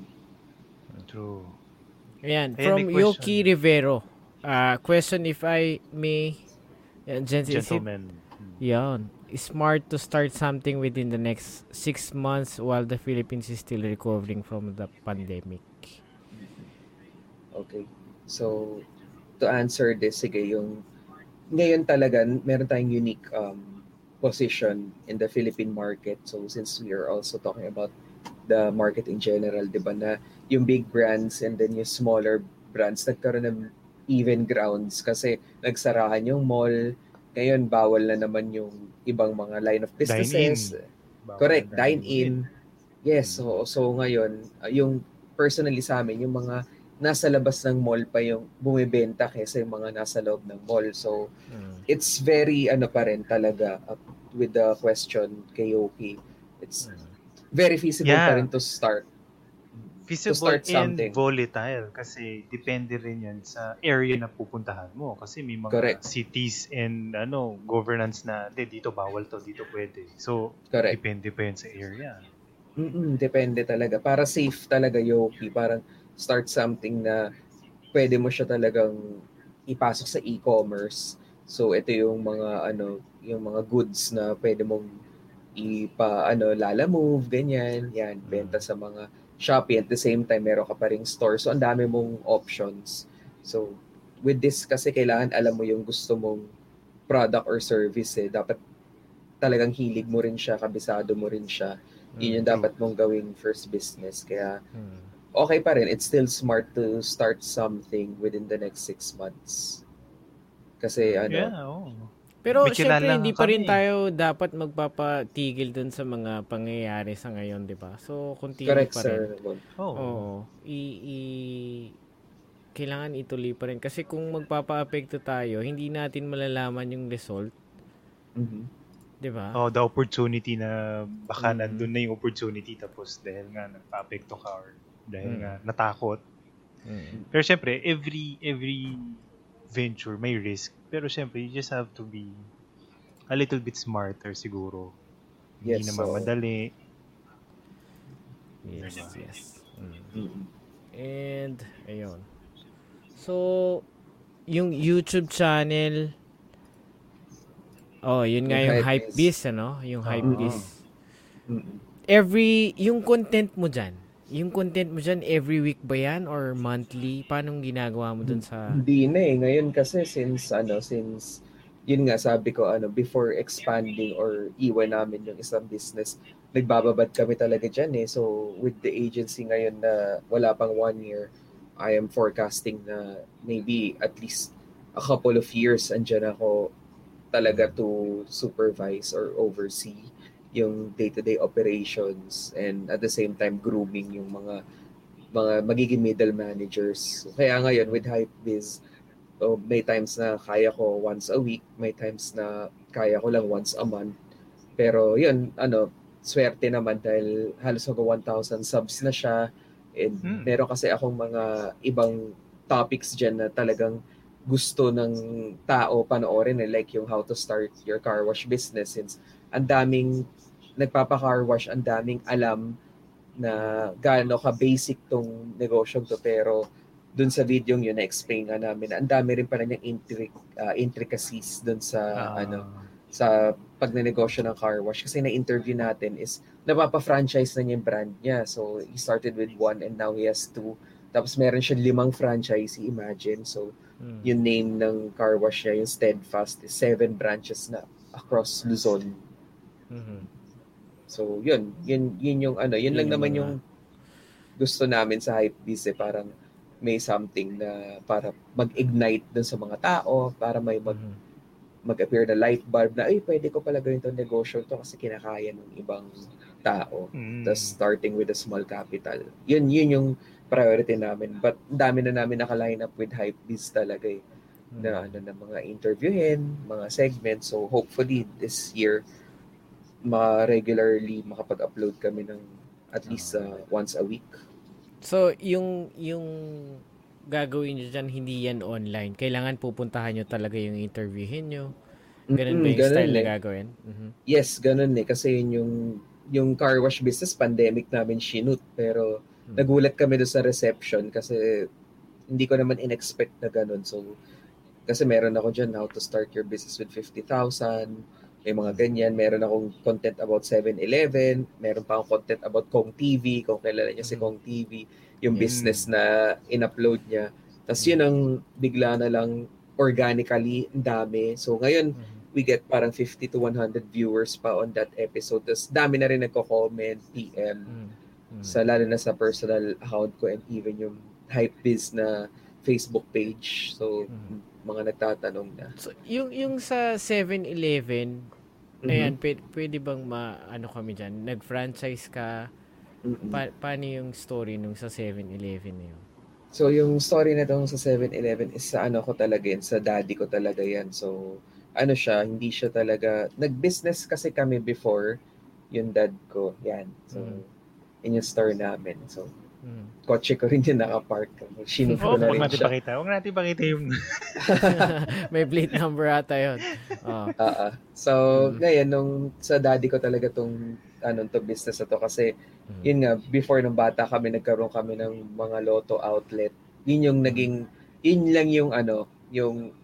True. Ayan, Ayan, from. Yoki Rivero. Uh, question if I may... Yan, Gen- is it- Gentlemen. Yan. Smart to start something within the next six months while the Philippines is still recovering from the pandemic. Okay. So, to answer this, sige, yung ngayon talaga, meron tayong unique um, position in the Philippine market. So, since we are also talking about the market in general, di ba, na yung big brands and then yung smaller brands, nagkaroon ng even grounds kasi nagsarahan yung mall. Ngayon, bawal na naman yung ibang mga line of businesses. Bawal Correct, dine-in. Yes, so, so ngayon, uh, yung personally sa amin, yung mga nasa labas ng mall pa yung bumibenta kaysa yung mga nasa loob ng mall. So, it's very, ano pa rin talaga, uh, with the question kay Yoki, it's very feasible Yeah. pa rin to start. Feasible start and something. volatile kasi depende rin yan sa area na pupuntahan mo kasi may mga Correct. cities and ano governance na "Hindi, dito bawal to dito pwede so Correct. depende pa yan sa area Mm-mm, depende talaga. Para safe talaga, Yoki. Parang start something na pwede mo siya talagang ipasok sa e-commerce. So, ito yung mga, ano, yung mga goods na pwede mong ipa, ano, lala move, ganyan. Yan, benta sa mga Shopee. At the same time, meron ka pa ring store. So, ang dami mong options. So, with this kasi kailangan alam mo yung gusto mong product or service eh. Dapat talagang hilig mo rin siya, kabisado mo rin siya yun yung dapat mong gawing first business. Kaya okay pa rin. It's still smart to start something within the next six months. Kasi ano, yeah oh. Pero May syempre hindi pa rin kami. tayo dapat magpapatigil dun sa mga pangyayari sa ngayon, 'di ba? So continue correct pa rin. sir. Bon. oh. Oo. I, i kailangan ituloy pa rin. Kasi kung magpapa-apekto tayo, hindi natin malalaman yung result. Mhm. Di ba? Oh, the opportunity na baka Mm. nandun na yung opportunity tapos dahil nga nagpa-apekto ka or dahil Mm. nga natakot. Mm. Pero syempre, every every venture may risk. Pero syempre, you just have to be a little bit smarter siguro. Yes, Hindi naman so- madali. Yes, Diba? yes. Mm. And, ayun. So, yung YouTube channel, oh, yun nga Yung yung Hypebeast. Hypebeast, ano? Yung Oo. Hypebeast. Mhm. Every, yung content mo dyan, yung content mo dyan, every week ba yan or monthly? Paano ginagawa mo dun sa... Hindi na eh. Ngayon kasi since ano, since yun nga sabi ko ano, before expanding or iwan namin yung isang business, nagbababad kami talaga dyan eh. So with the agency ngayon na wala pang one year, I am forecasting na maybe at least a couple of years andyan ako talaga to supervise or oversee yung day-to-day operations and at the same time grooming yung mga mga magiging middle managers. Kaya ngayon with Hypebiz, oh, may times na kaya ko once a week, may times na kaya ko lang once a month. Pero yun, ano, swerte naman dahil halos mag 1,000 subs na siya. And Hmm. meron kasi akong mga ibang topics dyan na talagang gusto ng tao panoorin eh, like yung how to start your car wash business since ang daming nagpapa-car wash, ang daming alam na gaano ka basic tong negosyong to pero dun sa video yun na-explain nga namin na ang dami rin pala niyang intric, ah, intricacies dun sa Ah, ano sa pagnenegosyo ng car wash kasi na-interview natin is napapa-franchise na niya yung brand niya. So, he started with one and now he has two. Tapos meron siya limang franchise, imagine. So, Mm. yung name ng car wash niya, yung Steadfast, is seven branches na across Luzon. Mhm. So, yun. Yun, yun yung ano, yun, Yun lang yung naman yung gusto namin sa Hypebeast eh. Parang may something na para mag-ignite dun sa mga tao, para may mag, Mhm. mag-appear na light bulb na, ay, pwede ko pala gawin itong negosyo to kasi kinakaya ng ibang tao. mm. Tapos starting with a small capital. Yun, yun yung priority namin. But dami na namin naka-line up with Hypebeast talaga eh. Mm. Na, ano, na mga interviewin, mga segments. So hopefully this year, ma-regularly makapag-upload kami ng at least uh, once a week. So, yung yung gagawin nyo dyan, hindi yan online. Kailangan pupuntahan nyo talaga yung interviewin nyo. Ganun ba Mm, yung ganun style na eh. gagawin? Mhm. Yes, ganun eh. Kasi yun yung, yung car wash business, pandemic namin shinut. Pero Hmm. nagulat kami doon sa reception kasi hindi ko naman in-expect na ganun. So, kasi meron ako dyan, how to start your business with 50,000, may mga ganyan. Meron akong content about 7-Eleven, meron pa akong content about Kong TV, kung kilala niya si Mhm. Kong TV, yung Mm. business na in-upload niya. Tapos yun ang bigla na lang organically ang dami. So ngayon, Mhm. we get parang 50 to 100 viewers pa on that episode. Tapos dami na rin nagko-comment, PM, Mhm. Mhm. sa lalo na sa personal account ko and even yung Hypebiz na Facebook page. So, Mhm. Mga nagtatanong na. So, yung, yung sa 7-Eleven, Mhm. ayan, pwede, pwede bang ma, ano kami dyan, nag-franchise ka, Mhm. pa, paano yung story nung sa 7-Eleven na yun? So, yung story na tong sa 7-Eleven is sa ano ko talaga yan, sa daddy ko talaga yan. So, ano siya, hindi siya talaga, nag-business kasi kami before, yung dad ko, yan. So, Mhm. in yung store namin. So, Mhm. kotse ko rin yung nakapark. Shinuf Oo, ko na huwag rin natin siya. pakita. Huwag natin pakita yung... May plate number ata yun. Oh. Ah, ah. So, Mm. ngayon, nung sa daddy ko talaga tong ano, to business na to kasi Mhm. yun nga, before nung bata kami, nagkaroon kami ng mga lotto outlet. Yun yung naging, yun lang yung ano, yung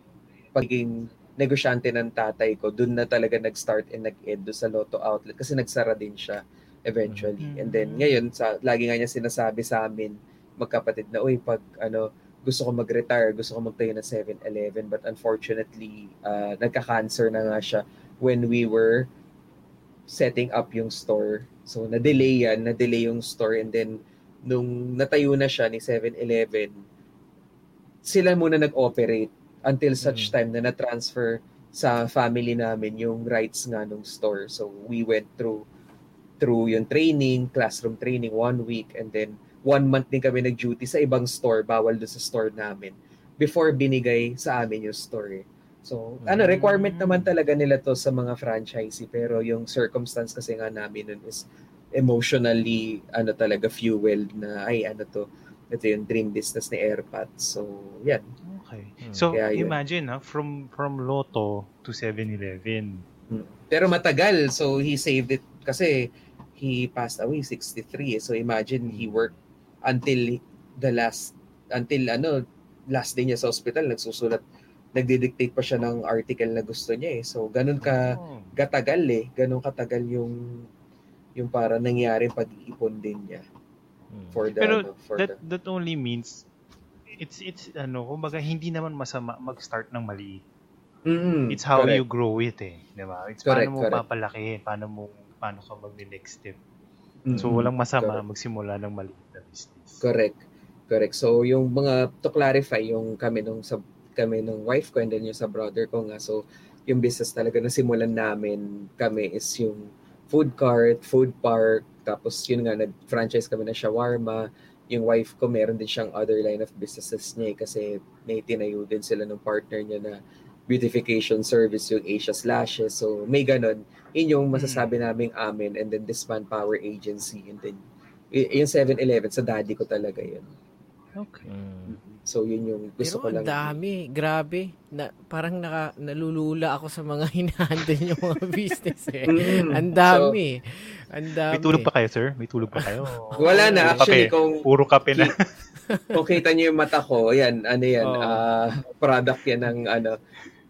pagiging negosyante ng tatay ko. Doon na talaga nag-start and nag-end sa lotto outlet kasi nagsara din siya eventually. Mhm. And then ngayon, sa, lagi nga niya sinasabi sa amin, magkapatid na, uy, pag ano, gusto ko mag-retire, gusto ko magtayo ng 7-Eleven, but unfortunately, uh, nagka-cancer na nga siya when we were setting up yung store. So, na-delay yan, na-delay yung store and then nung natayo na siya ni 7-Eleven, sila muna nag-operate until such Mm. time na na-transfer sa family namin yung rights nga nung store. So, we went through through yung training, classroom training one week and then one month din kami nag-duty sa ibang store, bawal doon sa store namin, before binigay sa amin yung store. eh. So, ano, requirement Mm. naman talaga nila to sa mga franchisee, pero yung circumstance kasi nga namin nun is emotionally, ano talaga, fueled na, ay, ano to, ito yung dream business ni AirPods. So, yan. Okay. Hmm. So, Kaya yun. imagine ha, from from Lotto to 7-Eleven. Pero matagal, so he saved it kasi he passed away 63. eh. So imagine he worked until the last until ano last day niya sa hospital nagsusulat nagdi-dictate pa siya ng article na gusto niya eh. So ganun ka Oh. katagal eh, ganun katagal yung yung para nangyari pag-iipon din niya Mm. for the Pero ano, for that the that only means it's it's ano, kumbaga hindi naman masama mag-start ng maliit. Mm, It's how correct. you grow it eh, 'di ba? It's Correct, paano mo correct. papalakihin, paano mo paano ka mag-next step. Mm, So walang masama correct. magsimula ng maliit na business. Correct. Correct. So yung mga to clarify yung kami nung sa kami nung wife ko and then yung sa brother ko nga. So yung business talaga na simulan namin kami is yung food cart, food park, tapos yun nga nag-franchise kami ng shawarma. Yung wife ko meron din siyang other line of businesses niya eh, kasi may tinayo din sila ng partner niya na beautification service yung Asia Slashes. So may ganon. Yun yung masasabi naming amin and then this manpower agency and then y- yung 7-Eleven sa daddy ko talaga yun. Okay. Mm. So yun yung gusto Pero ko ang lang. dami, grabe. Na, parang naka, nalulula ako sa mga hinahandle yung mga business eh. Mm. Ang dami. ang dami. May tulog pa kayo, sir? May tulog pa kayo? Wala na. Puro Actually, kape. kung, Puro kape na. kung kita niyo yung mata ko, yan, ano yan, Oo. ah, product yan ng ano,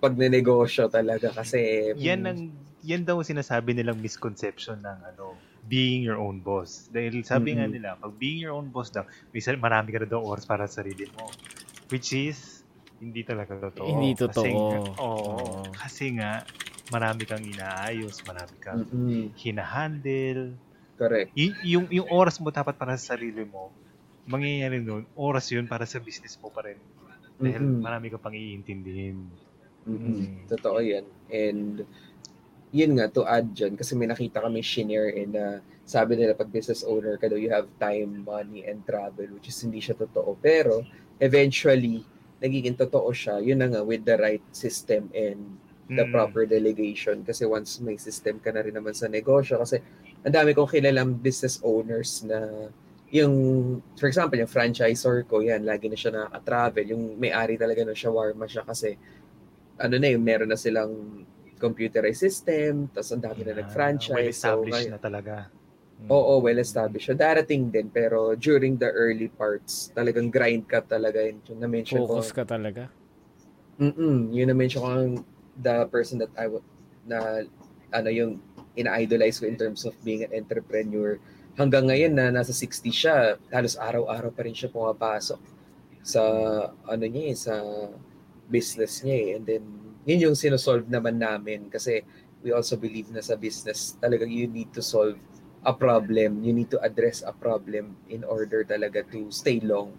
pagnenegosyo talaga kasi yan ang yan daw sinasabi nilang misconception ng ano being your own boss. Dahil sabi nga Mhm. nila, pag being your own boss daw, may sar- marami ka na daw oras para sa sarili mo. Which is, hindi talaga totoo. Hindi Kasi totoo. nga, oo, Oo. Kasi nga, marami kang inaayos, marami kang Mm-mm. hinahandle. correct. Y- yung, yung oras mo dapat para sa sarili mo, mangyayari nun, oras yun para sa business mo pa rin. Dahil Mm-mm. marami ka pang iintindihin. Mm-mm. Mm. Totoo yan. And yun nga, to add dyan, kasi may nakita kami shinare and uh, sabi nila pag business owner ka daw, you have time, money, and travel, which is hindi siya totoo. Pero eventually, nagiging totoo siya, yun na nga, with the right system and the Mm. proper delegation. Kasi once may system ka na rin naman sa negosyo, kasi ang dami kong kilalang business owners na yung, for example, yung franchisor ko, yan, lagi na siya nakaka-travel. Yung may-ari talaga ng shawarma siya kasi ano na yung meron na silang computerized system, tapos ang dami na Yeah, nag-franchise. Well-established so, na talaga. Mm. Oo, well established. So, darating din, pero during the early parts, talagang grind ka talaga yun. Yung na-mention ko, Focus ka talaga. Mm-mm, yun na-mention ko ang the person that I wa- na ano yung ina-idolize ko in terms of being an entrepreneur. Hanggang ngayon na nasa 60 siya, halos araw-araw pa rin siya pumapasok sa ano niya eh, sa business niya eh. And then yun yung sinosolve naman namin kasi we also believe na sa business talagang you need to solve a problem, you need to address a problem in order talaga to stay long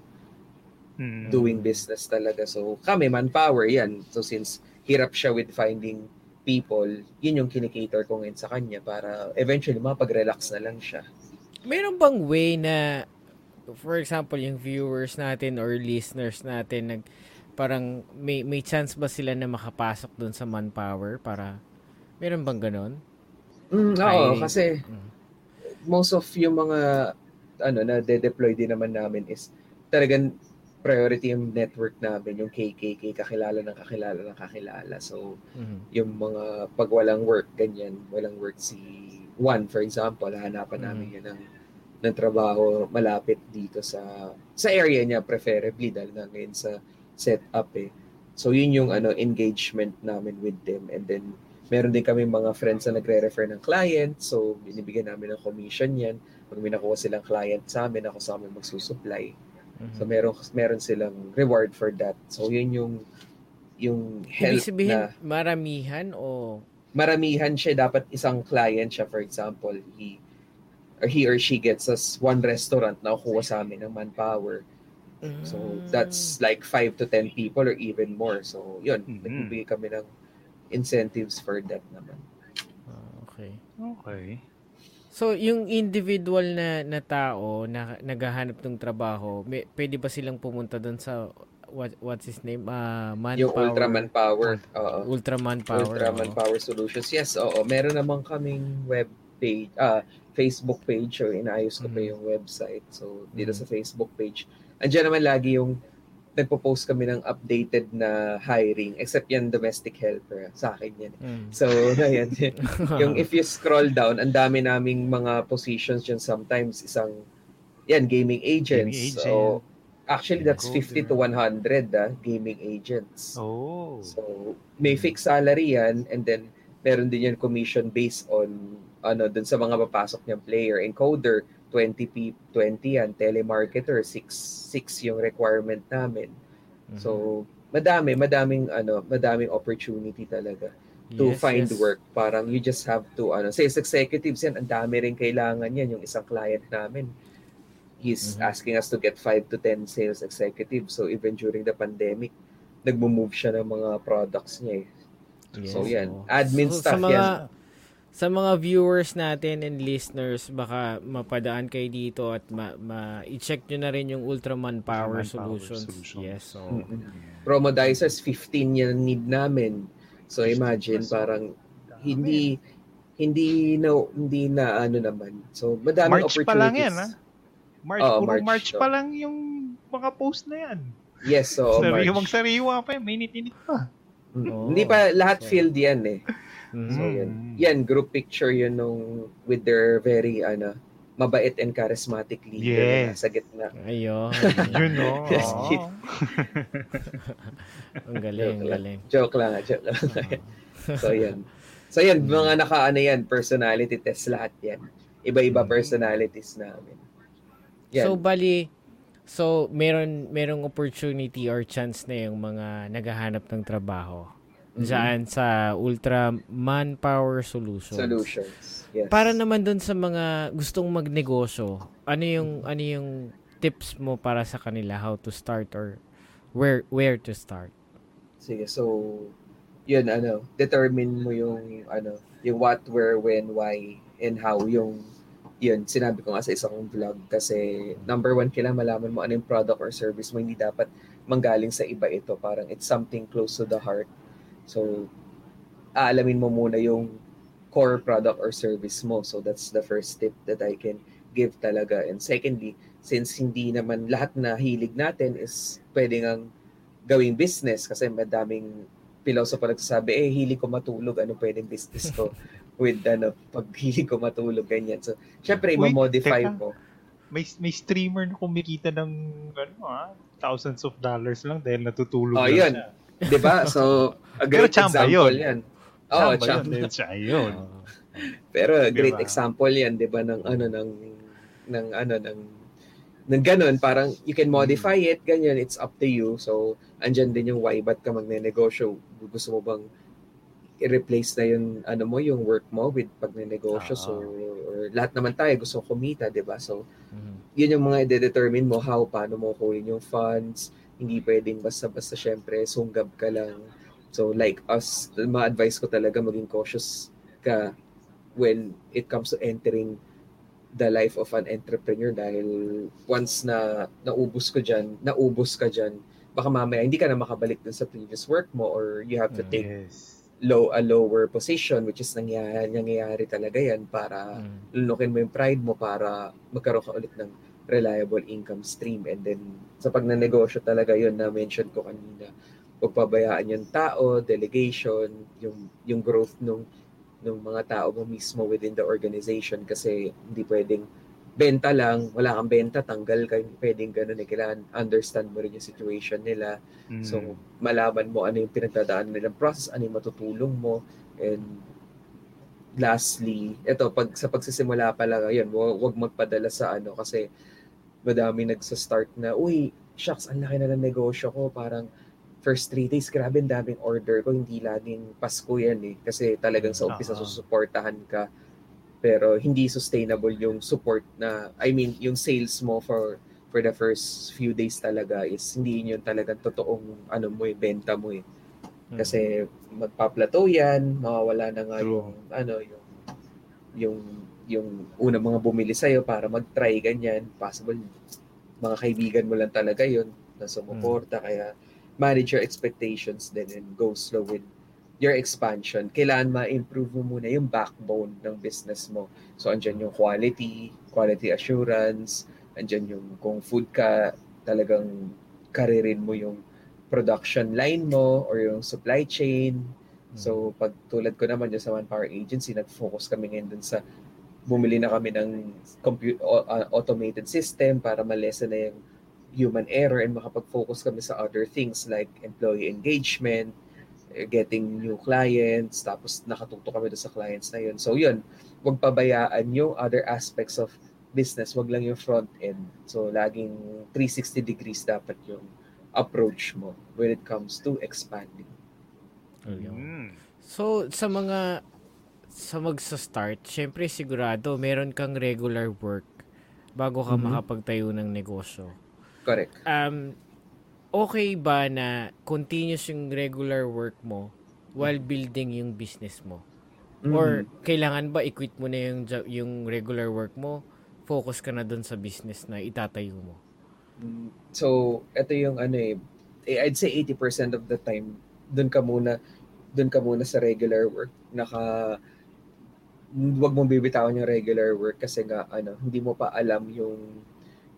Mm. doing business talaga. So kami, manpower yan. So since hirap siya with finding people, yun yung kinikater ko ngayon sa kanya para eventually mapag-relax na lang siya. Meron bang way na, for example, yung viewers natin or listeners natin, nag, parang may, may chance ba sila na makapasok dun sa manpower para, meron bang ganon? Mm, oo, Hiring. kasi Mm. most of yung mga ano na de-deploy din naman namin is talagang priority yung network namin, yung KKK, kakilala ng kakilala ng kakilala. So, Mhm. yung mga pag walang work, ganyan, walang work si Juan, for example, hanapan namin yan ng, ng trabaho malapit dito sa sa area niya, preferably, dahil na ngayon sa setup eh. So, yun yung ano engagement namin with them. And then, meron din kami mga friends na nagre-refer ng client. So, binibigyan namin ng commission yan. Pag may nakuha silang client sa amin, ako sa amin magsusupply. Mhm. So, meron, meron silang reward for that. So, yun yung yung help Ibig sabihin, na maramihan o maramihan siya dapat isang client siya for example he or he or she gets us one restaurant na kukuha sa amin ng manpower so Mm. that's like 5 to 10 people or even more so yun Mhm. nagbibigay kami ng incentives for that naman Ah, okay. Okay. So, yung individual na, na tao na naghahanap ng trabaho, may, pwede ba silang pumunta doon sa what what's his name? Uh, manpower. Yung Ultraman Power. Oo. Ultraman Power. Ultraman oo. Power Solutions. Yes, oo. Meron naman kaming web page, ah, Facebook page. So, inaayos ko pa Mhm. yung website. So, dito Mhm. sa Facebook page. Andiyan naman lagi yung nagpo-post kami ng updated na hiring except yan domestic helper sa akin yan Mm. so ayan yung if you scroll down ang dami naming mga positions dyan sometimes isang yan gaming agents Gaming so actually that's Coder. 50 to 100 ah, gaming agents Oh. So, may fixed salary yan and then meron din yan commission based on ano dun sa mga papasok niyang player. Encoder, 20 p 20 yan. Telemarketer, 6 6 yung requirement namin. Mhm. So, madami, madaming ano, madaming opportunity talaga to Yes, find yes. work. Parang you just have to ano, sales executives yan, ang dami rin kailangan yan yung isang client namin. He's Mhm. asking us to get 5 to 10 sales executives. So even during the pandemic, nagmo-move siya ng mga products niya eh. So, Yes, yan. oo. Admin So, staff sa mga, yan. Sa mga viewers natin and listeners, baka mapadaan kayo dito at ma, ma- i-check nyo na rin yung Ultraman Power, Ultraman Power Solutions. Solutions. Yes, so Mm-mm. Promodizers, 15 yan need namin. So imagine, parang hindi hindi na hindi na ano naman. So madaming March opportunities. pa lang yan, ha? March, Oo, puro March March, pa lang yung mga post na yan. Yes, so Sariwang March. sariwa pa yan. Minute-init pa. Oo. Hindi pa lahat So- filled yan eh. Mhm. So Mm. yan. Yan group picture yun nung with their very ano mabait and charismatic leader na Yes. sa gitna. Ayun. Yun, no? Yes, kid. ang galing, ang galing. Joke lang, joke lang. so yan. So yan, mga naka-ano yan, personality test lahat yan. Iba-iba Mm. personalities namin. Yan. So bali so meron merong opportunity or chance na yung mga naghahanap ng trabaho. Diyan sa Ultra Manpower Solutions. solutions. Yes. Para naman dun sa mga gustong magnegosyo, ano yung ano yung tips mo para sa kanila how to start or where where to start? Sige, so yun ano, determine mo yung ano, yung what, where, when, why, and how yung yun, sinabi ko nga sa isang vlog kasi number one, kailangan malaman mo ano yung product or service mo. Hindi dapat manggaling sa iba ito. Parang it's something close to the heart. So, aalamin mo muna yung core product or service mo. So, that's the first tip that I can give talaga. And secondly, since hindi naman lahat na hilig natin is pwedeng ang gawing business kasi madaming pilosopo nagsasabi, eh, hilig ko matulog, ano pwedeng business ko with ano, pag hilig ko matulog, ganyan. So, syempre, i-modify teka. mo. May, may streamer na kumikita ng ano, ha? thousands of dollars lang dahil natutulog Oh, lang yun. siya. 'Di ba? So, a Pero great chamba example yun. yan. Oo, Tama chamba. yun, siya yun. Pero a great Diba? example yan, 'di ba, ng ano ng ng ano ng ng ganun, parang you can modify it, ganyan, it's up to you. So, andyan din yung why, ba't ka magne-negosyo? Gusto mo bang i-replace na yung ano mo, yung work mo with pagne-negosyo? Ah. So, or lahat naman tayo gusto kumita, di ba? So, Mhm. yun yung mga i-determine mo how, paano mo kunin yung funds. Hindi pwedeng basta-basta syempre, sunggab ka lang. So, like us, ma-advise ko talaga maging cautious ka when it comes to entering the life of an entrepreneur dahil once na naubos ko dyan, naubos ka dyan, baka mamaya hindi ka na makabalik dun sa previous work mo or you have to Mm. take Yes. low a lower position which is nangyayari, nangyayari talaga yan para Mhm. lunukin mo yung pride mo para magkaroon ka ulit ng reliable income stream and then sa pagnanegosyo talaga yun na mention ko kanina huwag pabayaan yung tao, delegation, yung yung growth nung nung mga tao mo mismo within the organization kasi hindi pwedeng benta lang, wala kang benta, tanggal ka, hindi pwedeng ganun eh. Kailangan understand mo rin yung situation nila. Mm. So, malaman mo ano yung pinagdadaan nilang process, ano yung matutulong mo, and lastly, ito, pag, sa pagsisimula pa lang, yun, wag, wag magpadala sa ano, kasi madami nagsa-start na, uy, shucks, ang laki na ng negosyo ko, parang first three days, grabe, ang daming order ko, hindi laging Pasko yan eh, kasi talagang sa umpisa Oo. susuportahan ka, pero hindi sustainable yung support na, I mean, yung sales mo for for the first few days talaga is hindi yun yung talagang totoong ano mo eh, benta mo eh. Hmm. Kasi magpa-plateau yan, mawawala na nga True. yung ano yung yung yung una mga bumili sa'yo para mag-try ganyan. Possible, mga kaibigan mo lang talaga yun na sumuporta. Kaya manage your expectations then and go slow with your expansion. Kailangan ma-improve mo muna yung backbone ng business mo. So, andyan yung quality, quality assurance, andyan yung kung food ka, talagang karirin mo yung production line mo or yung supply chain. So, pag tulad ko naman dyan sa Manpower Agency, nag-focus kami ngayon dun sa bumili na kami ng compute, uh, automated system para malesen na yung human error and makapag-focus kami sa other things like employee engagement, eh, getting new clients, tapos nakatuto kami sa clients na yun. So yun, huwag pabayaan yung other aspects of business, wag lang yung front end. So laging 360 degrees dapat yung approach mo when it comes to expanding. Mm. So, sa mga sa magsa-start, syempre sigurado meron kang regular work bago ka Mhm. makapagtayo ng negosyo. Correct. Um, okay ba na continuous yung regular work mo while building yung business mo? Or Mhm. kailangan ba i-quit mo na yung, yung regular work mo, focus ka na dun sa business na itatayo mo? So, ito yung ano eh, eh, I'd say 80% of the time, dun ka muna, dun ka muna sa regular work. Naka, wag mong bibitawan yung regular work kasi nga, ano, hindi mo pa alam yung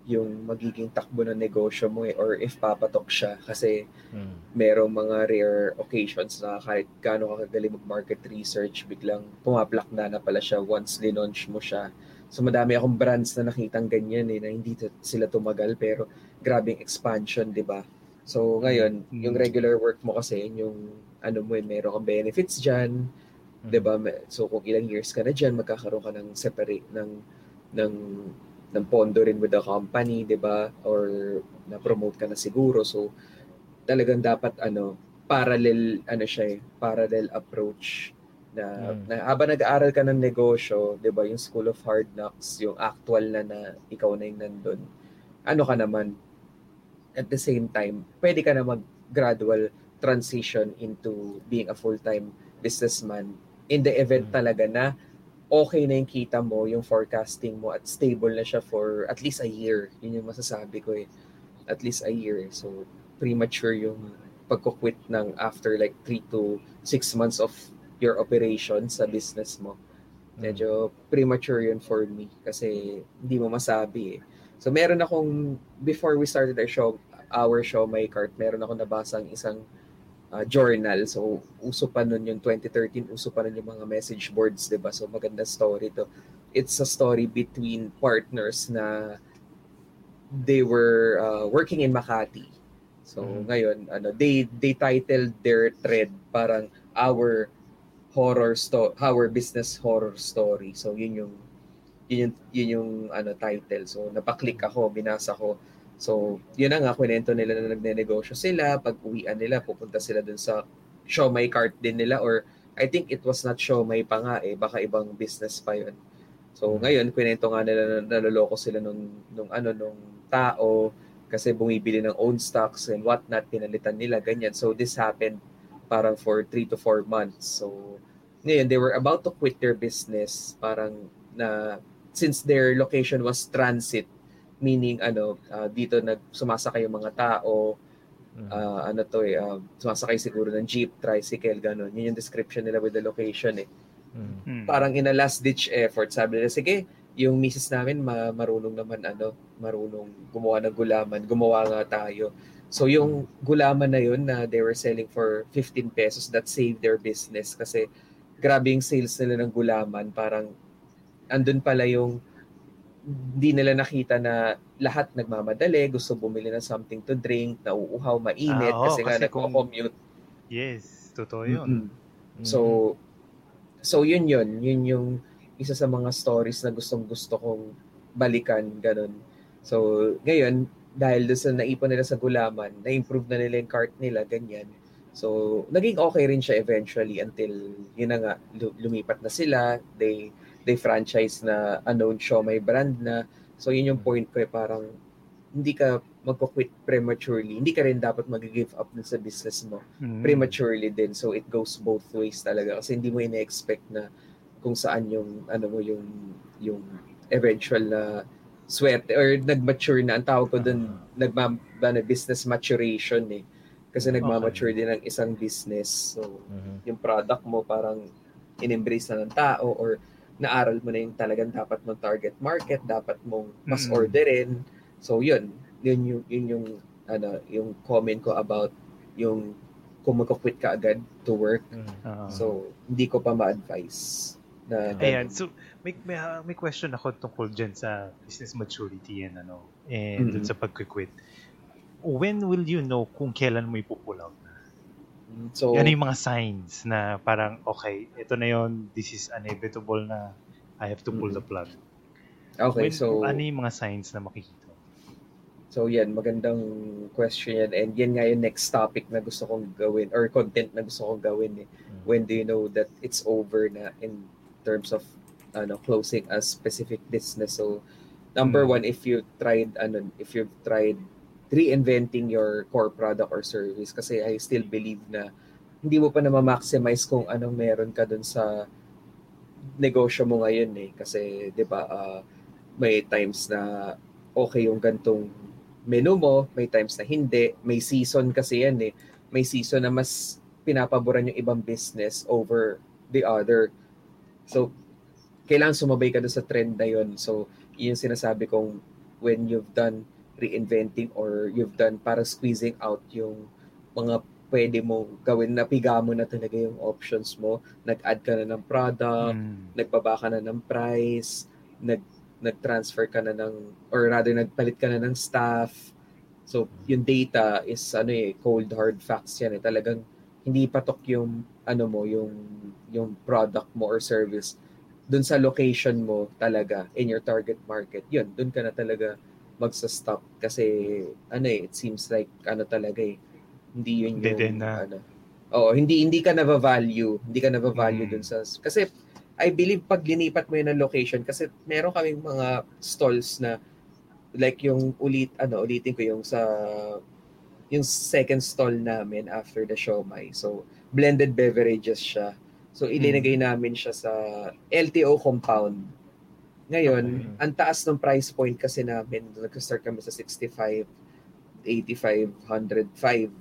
yung magiging takbo ng negosyo mo eh, or if papatok siya kasi Hmm. merong mga rare occasions na kahit gaano ka kagaling mag-market research, biglang pumaplak na na pala siya once linunch mo siya. So madami akong brands na nakitang ganyan eh, na hindi sila tumagal pero grabing expansion, di ba? So ngayon, Mm. yung regular work mo kasi, yung ano mo eh, meron kang benefits dyan, Hmm. di ba? Me- So kung ilang years ka na dyan, magkakaroon ka ng separate, ng, ng, ng pondo rin with the company, di ba? Or na-promote ka na siguro. So talagang dapat ano, parallel ano siya eh, parallel approach na, Mm. na habang nag-aaral ka ng negosyo, 'di ba, yung School of Hard Knocks, yung actual na na ikaw na yung nandun. Ano ka naman at the same time, pwede ka na mag gradual transition into being a full-time businessman in the event Mm. talaga na okay na yung kita mo, yung forecasting mo at stable na siya for at least a year. Yun yung masasabi ko eh. At least a year. So, premature yung pagko-quit ng after like 3 to 6 months of your operation sa business mo. Medyo premature yun for me kasi hindi mo masabi eh. So meron akong, before we started our show, our show, my cart, meron ako nabasang isang uh, journal. So uso pa nun yung 2013, uso pa nun yung mga message boards, di ba? So maganda story to. It's a story between partners na they were uh, working in Makati. So Mhm. ngayon, ano, they they titled their thread parang our horror sto our business horror story. So yun yung yun yung, yun yung ano title. So napaklik ako, binasa ko. So yun na nga kwento nila na nagnenegosyo sila, pag uwian nila pupunta sila dun sa show my cart din nila or I think it was not show my pa nga eh, baka ibang business pa yun. So Hmm. ngayon kwento nga nila na naloloko sila nung nung ano nung tao kasi bumibili ng own stocks and whatnot, pinalitan nila, ganyan. So this happened parang for 3 to 4 months. So ngayon, they were about to quit their business parang na since their location was transit, meaning ano, ah, dito nag sumasakay yung mga tao, Hmm. ah, ano to eh, ah, sumasakay siguro ng jeep, tricycle, ganun. Yun yung description nila with the location eh Hmm. Mm. parang in a last ditch effort sabi nila sige yung misis namin ma- marunong naman ano marunong gumawa ng gulaman gumawa nga tayo so yung gulaman na yun na they were selling for 15 pesos that saved their business kasi grabe yung sales nila ng gulaman parang andun pala yung hindi nila nakita na lahat nagmamadali gusto bumili ng something to drink nauuhaw mainit Ah, oo, kasi, nga kasi kung- nagko-commute Yes, totoo yun. Mm-mm. So, so yun yun. Yun yung isa sa mga stories na gustong gusto kong balikan, ganun. So, ngayon, dahil doon sa naipon nila sa gulaman, na-improve na nila yung cart nila, ganyan. So, naging okay rin siya eventually until, yun na nga, lu- lumipat na sila. They, they franchise na unknown show, may brand na. So, yun yung point ko eh, parang hindi ka magko-quit prematurely. Hindi ka rin dapat mag-give up dun sa business mo Mm. prematurely din. So it goes both ways talaga kasi hindi mo ina-expect na kung saan yung ano mo yung yung eventual na swerte or nag-mature na ang tawag ko doon nagma ano, business maturation eh kasi nagma-mature din ang isang business so Mhm. yung product mo parang in-embrace na ng tao or naaral mo na yung talagang dapat mong target market dapat mong mas Mm. orderin so yun yun yung yun yung ano yung comment ko about yung kung magko-quit ka agad to work. Ah. so hindi ko pa ma-advise na Ayan, so may, may, may question ako tungkol dyan sa business maturity and ano, and dun Mhm. sa pag-quit. When will you know kung kailan mo ipupull out na? So ano yung mga signs na parang, okay, ito na yon this is inevitable na I have to pull the plug. okay When- so ano yung mga signs na makikita? So yan, magandang question yan. And yan nga yung next topic na gusto kong gawin or content na gusto kong gawin eh. When do you know that it's over na in terms of ano closing a specific business? So number Hmm. one, if you tried ano, if you've tried reinventing your core product or service kasi I still believe na hindi mo pa na ma-maximize kung anong meron ka dun sa negosyo mo ngayon eh kasi 'di ba ah, may times na okay yung gantong menu mo, may times na hindi, may season kasi yan eh. May season na mas pinapaboran yung ibang business over the other. So, kailangan sumabay ka doon sa trend na yun. So, yun sinasabi kong when you've done reinventing or you've done para squeezing out yung mga pwede mong gawin, napiga mo na talaga yung options mo, nag-add ka na ng product, Mm. nagbaba ka na ng price, nag nag-transfer ka na ng or rather nagpalit ka na ng staff. So, yung data is ano eh cold hard facts yan eh. Talagang hindi patok yung ano mo, yung yung product mo or service dun sa location mo talaga in your target market. Yun, dun ka na talaga magsa-stop kasi ano eh, it seems like ano talaga eh. Hindi yun yung end na. ano. Oo, hindi hindi ka na-value, hindi ka na-value Mm. dun sa kasi I believe pag linipat mo yun ng location kasi meron kaming mga stalls na like yung ulit ano ulitin ko yung sa yung second stall namin after the siomai. So blended beverages siya. So ilinagay namin siya sa LTO compound. Ngayon, Okay. ang taas ng price point kasi namin, nag-start kami sa 65, 85, 105.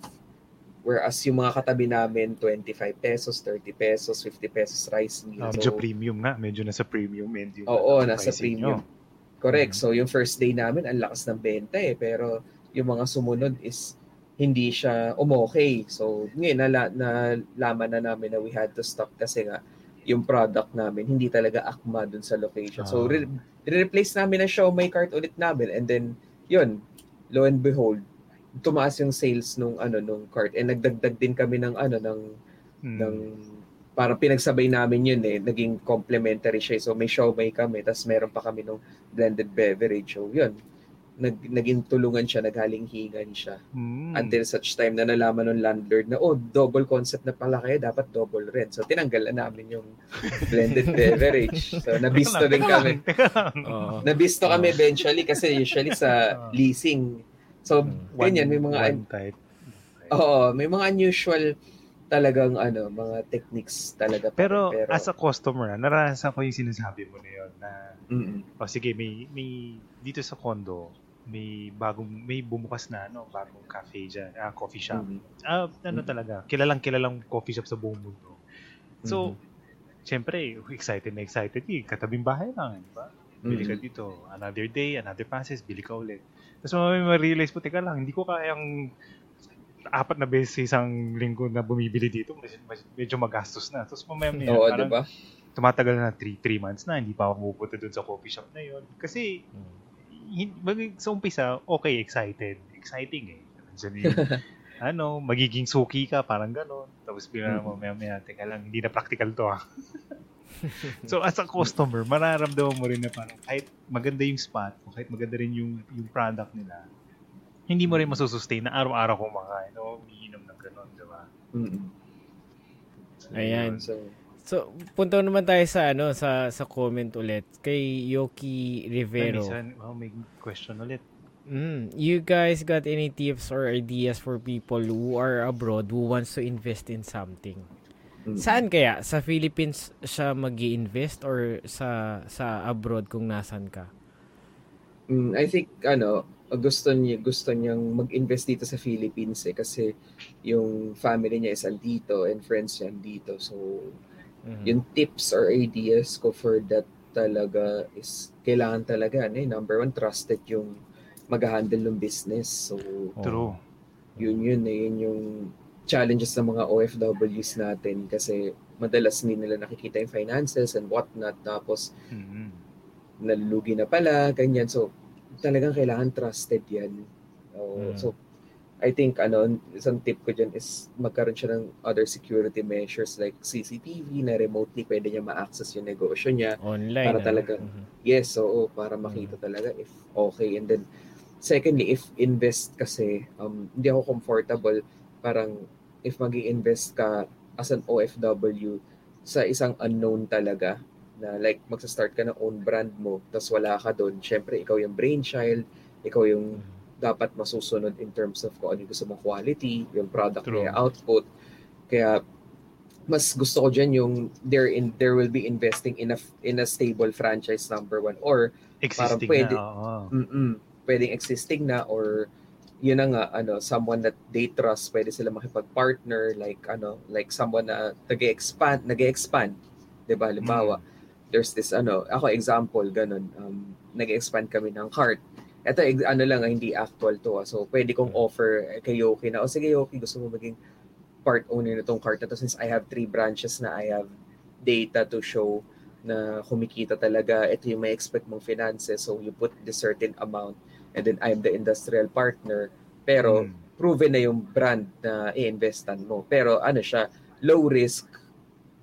Whereas yung mga katabi namin, 25 pesos, 30 pesos, 50 pesos rice meal. Ah, medyo premium nga, medyo nasa premium end yung Oo, ano, nasa premium. nyo. Correct. Mhm. So yung first day namin, ang lakas ng benta eh. Pero yung mga sumunod is hindi siya umokay. So ngayon, nala, nalaman na namin na we had to stop kasi nga yung product namin hindi talaga akma dun sa location. So Ah. re- replace namin na show may cart ulit namin and then yun, lo and behold, tumaas yung sales nung ano nung cart and nagdagdag din kami ng ano ng Mm. ng parang pinagsabay namin yun eh, naging complementary siya. So may siomay kami, tapos meron pa kami nung blended beverage. So yun, nag, naging tulungan siya, naghaling-hingan siya. Mm. Until such time na nalaman ng landlord na, oh, double concept na pala kayo, dapat double rent. So tinanggal na namin yung blended beverage. So nabisto din kami. Oo. Nabisto kami eventually kasi usually sa leasing. So, Mm. ganyan, may mga one type. Oo, may mga unusual talagang ano, mga techniques talaga. pa Pero, rin. as a customer, ah, naranasan ko yung sinasabi mo na yun na, Mm-mm. o sige, may, may, dito sa condo, may bagong, may bumukas na, ano, bagong cafe dyan, ah, coffee shop. Mm-mm. Ah, ano Mm. talaga, kilalang kilalang coffee shop sa buong mundo. So, Mm-hmm. syempre, excited na excited eh. Katabing bahay lang, di ba? Bili ka Mm-mm. dito. Another day, another passes, bili ka ulit. Tapos may ma-realize po, teka lang, hindi ko kayang apat na beses sa isang linggo na bumibili dito, medyo, magastos na. Tapos mamaya maya, Oo, parang di ba? tumatagal na 3 3 months na, hindi pa ako pupunta dun sa coffee shop na yon Kasi, Mm. Mag- sa umpisa, okay, excited. Exciting eh. Yung, ano, magiging suki ka, parang ganon. Tapos bigla Mhm. mo, maya maya, teka lang, hindi na practical to ah. so as a customer, mararamdaman mo rin na parang kahit maganda yung spot, o kahit maganda rin yung, yung product nila, hindi mo rin masusustain na araw-araw kumakain o umiinom ng ganon, di ba? Mm-mm. Ayan. So, So, punta naman tayo sa ano sa sa comment ulit kay Yoki Rivero. Minsan, oh, may question ulit. Mm, you guys got any tips or ideas for people who are abroad who wants to invest in something? Mm. Saan kaya? Sa Philippines siya mag invest or sa sa abroad kung nasan ka? Mm, I think ano, gusto niya gusto niyang mag-invest dito sa Philippines eh kasi yung family niya is andito and friends niya andito. So Mhm. yung tips or ideas ko for that talaga is kailangan talaga ano, eh, number one trusted yung mag-handle ng business. So Oo. True. yun yun eh, yun yung challenges ng mga OFWs natin kasi madalas hindi nila nakikita yung finances and whatnot tapos Mhm. nalulugi na pala, ganyan. So, talagang kailangan trusted yan. Oh, Mm. So, I think ano, isang tip ko dyan is magkaroon siya ng other security measures like CCTV na remotely pwede niya ma-access yung negosyo niya. Online. Para ano? talaga. Mhm. Yes, oo, para makita talaga if okay. And then, secondly, if invest kasi, um, hindi ako comfortable, parang if mag invest ka as an OFW sa isang unknown talaga, na like magsa-start ka ng own brand mo, tapos wala ka doon, syempre ikaw yung brainchild, ikaw yung Mhm. Dapat masusunod in terms of kung ano yung gusto mong quality, yung product True. niya, output. Kaya mas gusto ko dyan yung there in there will be investing in a in a stable franchise number one. Or Existing pwede- na. Mm pwedeng existing na or yun na nga ano someone that they trust pwede sila makipag-partner like ano like someone na nag-expand nag-expand 'di ba halimbawa there's this ano ako example ganun. Um nag-expand kami ng cart ito ano lang ah, hindi actual to ah. so pwede kong offer kay Yoki na o sige Yoki gusto mo maging part owner nitong cart na to since I have three branches na I have data to show na kumikita talaga ito yung may expect mong finances so you put the certain amount and then I'm the industrial partner pero Mm. proven na yung brand na i-investan mo pero ano siya low risk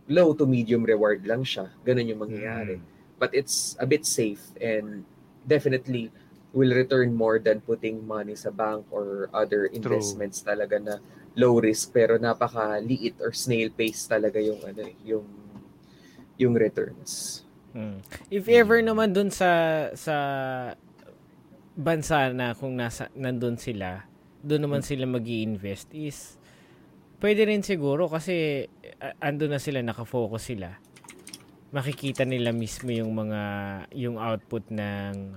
low to medium reward lang siya ganun yung mangyayari Mm. but it's a bit safe and definitely will return more than putting money sa bank or other investments talaga na low risk pero napaka-liit or snail pace talaga yung ano yung yung returns. Mm. If ever naman dun sa sa bansa na kung nasa nandun sila, doon naman sila mag invest is pwede rin siguro kasi a- andun na sila nakafocus sila. Makikita nila mismo yung mga yung output ng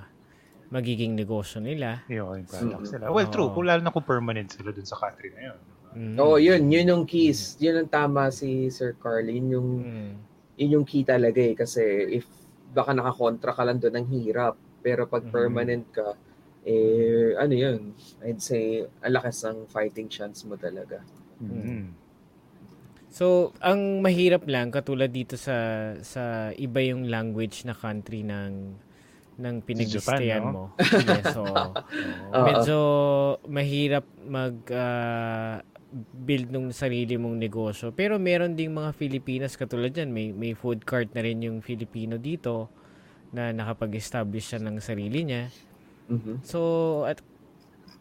magiging negosyo nila. Yun, yung product Mm. sila. Well, true. Oo. Kung lalo na kung permanent sila dun sa country na yun. Mm. Oh, yun, yun yung keys. Yun ang tama si Sir Carl. Yun yung Mm. yun yung key talaga eh kasi if baka nakakontra ka lang doon ng hirap pero pag Mhm. permanent ka eh ano yun I'd say ang lakas ng fighting chance mo talaga Mm. So, ang mahirap lang katulad dito sa sa iba yung language na country ng ng pinag-stayan Japan, mo. Yes, so Oo. medyo mahirap mag ah, build ng sarili mong negosyo. Pero meron ding mga Filipinas katulad yan, may may food cart na rin yung Filipino dito na nakapag-establish siya ng sarili niya. Mhm. So, at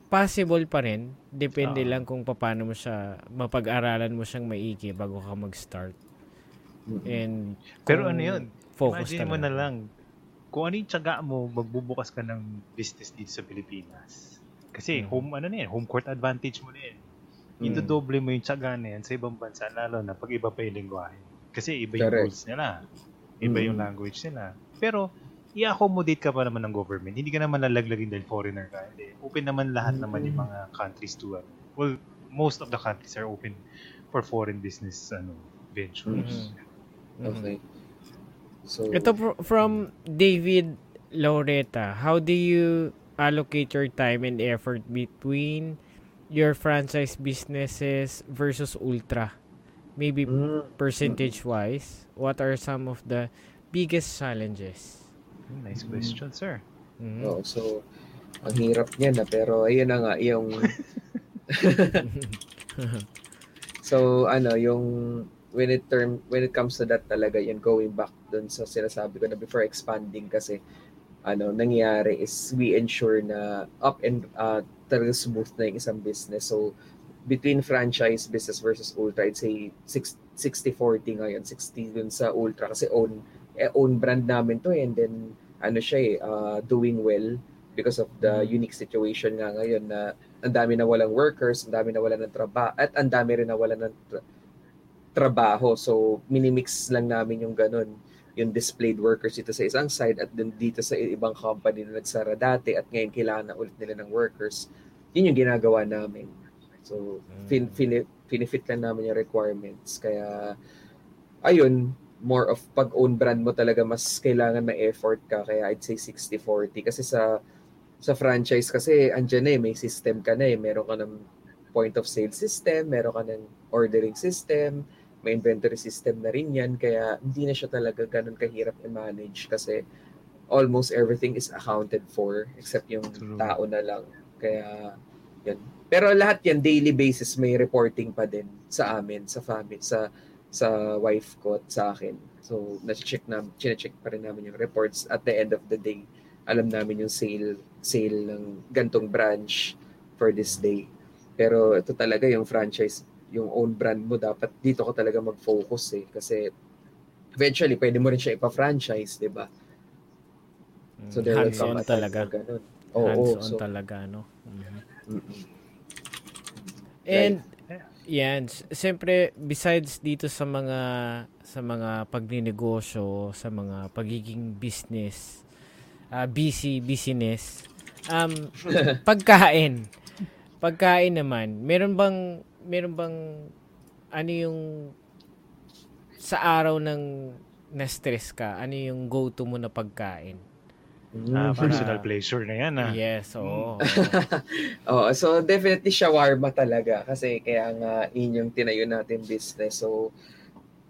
possible pa rin. Depende Oo. lang kung paano mo siya, mapag-aralan mo siyang maigi bago ka mag-start. Mhm. And, Pero ano yun? Focus Imagine mo talaga. na lang, kung ano yung tiyaga mo, magbubukas ka ng business dito sa Pilipinas. Kasi Mhm. home, ano na yan, home court advantage mo na yan. Ito Mm. doble mo yung tiyaga na yan sa ibang bansa, lalo na pag iba pa yung lingwahe. Kasi iba yung Correct. rules nila. Iba yung Mm. language nila. Pero, i-accommodate ka pa naman ng government. Hindi ka naman nalaglagin dahil foreigner ka. Hindi. Open naman lahat Mm. naman yung mga countries to, ano. well, most of the countries are open for foreign business ano ventures. Mhm. okay so ito fr- from David Loretta, how do you allocate your time and effort between your franchise businesses versus Ultra? Maybe Mm. percentage-wise, what are some of the biggest challenges? Hmm, Nice question, sir. Mhm. Oo, so ang hirap niya na pero ayun na nga yung So ano yung when it term when it comes to that talaga yung going back dun sa sinasabi ko na before expanding kasi ano nangyayari is we ensure na up and uh, talaga smooth na yung isang business. So between franchise business versus ultra I'd say 60-40 ngayon 60 dun sa ultra kasi own eh, own brand namin to eh, and then ano siya eh uh, doing well because of the Mm. unique situation nga ngayon na ang dami na walang workers, ang dami na wala ng trabaho, at ang dami rin na wala ng tra- trabaho. So, minimix lang namin yung ganun yung displayed workers dito sa isang side at then dito sa ibang company na nagsara dati at ngayon kailangan na ulit nila ng workers. Yun yung ginagawa namin. So, fin, fin, finifit lang namin yung requirements. Kaya, ayun, more of pag own brand mo talaga mas kailangan may effort ka kaya I'd say 60-40 kasi sa sa franchise kasi andyan na eh, may system ka na eh meron ka ng point of sale system meron ka ng ordering system may inventory system na rin yan, kaya hindi na siya talaga ganun kahirap i-manage kasi almost everything is accounted for except yung True. tao na lang. Kaya, yan. Pero lahat yan, daily basis, may reporting pa din sa amin, sa family, sa sa wife ko at sa akin. So, na-check na, check pa rin namin yung reports at the end of the day. Alam namin yung sale, sale ng gantong branch for this day. Pero ito talaga yung franchise yung own brand mo, dapat dito ka talaga mag-focus eh. Kasi eventually, pwede mo rin siya ipa-franchise, di ba? So there Hands-on talaga. Ganun. Oo, Hands-on so, talaga, no? Mm-hmm. And, yan, siyempre, besides dito sa mga sa mga pagninegosyo, sa mga pagiging business, uh, busy business, um, pagkain. Pagkain naman, meron bang meron bang ano yung sa araw ng na-stress ka, ano yung go-to mo na pagkain? Ah, personal pleasure na yan ah. Yes, oo. Oh. oh, so definitely shawarma talaga kasi kaya nga inyong tinayo natin business. So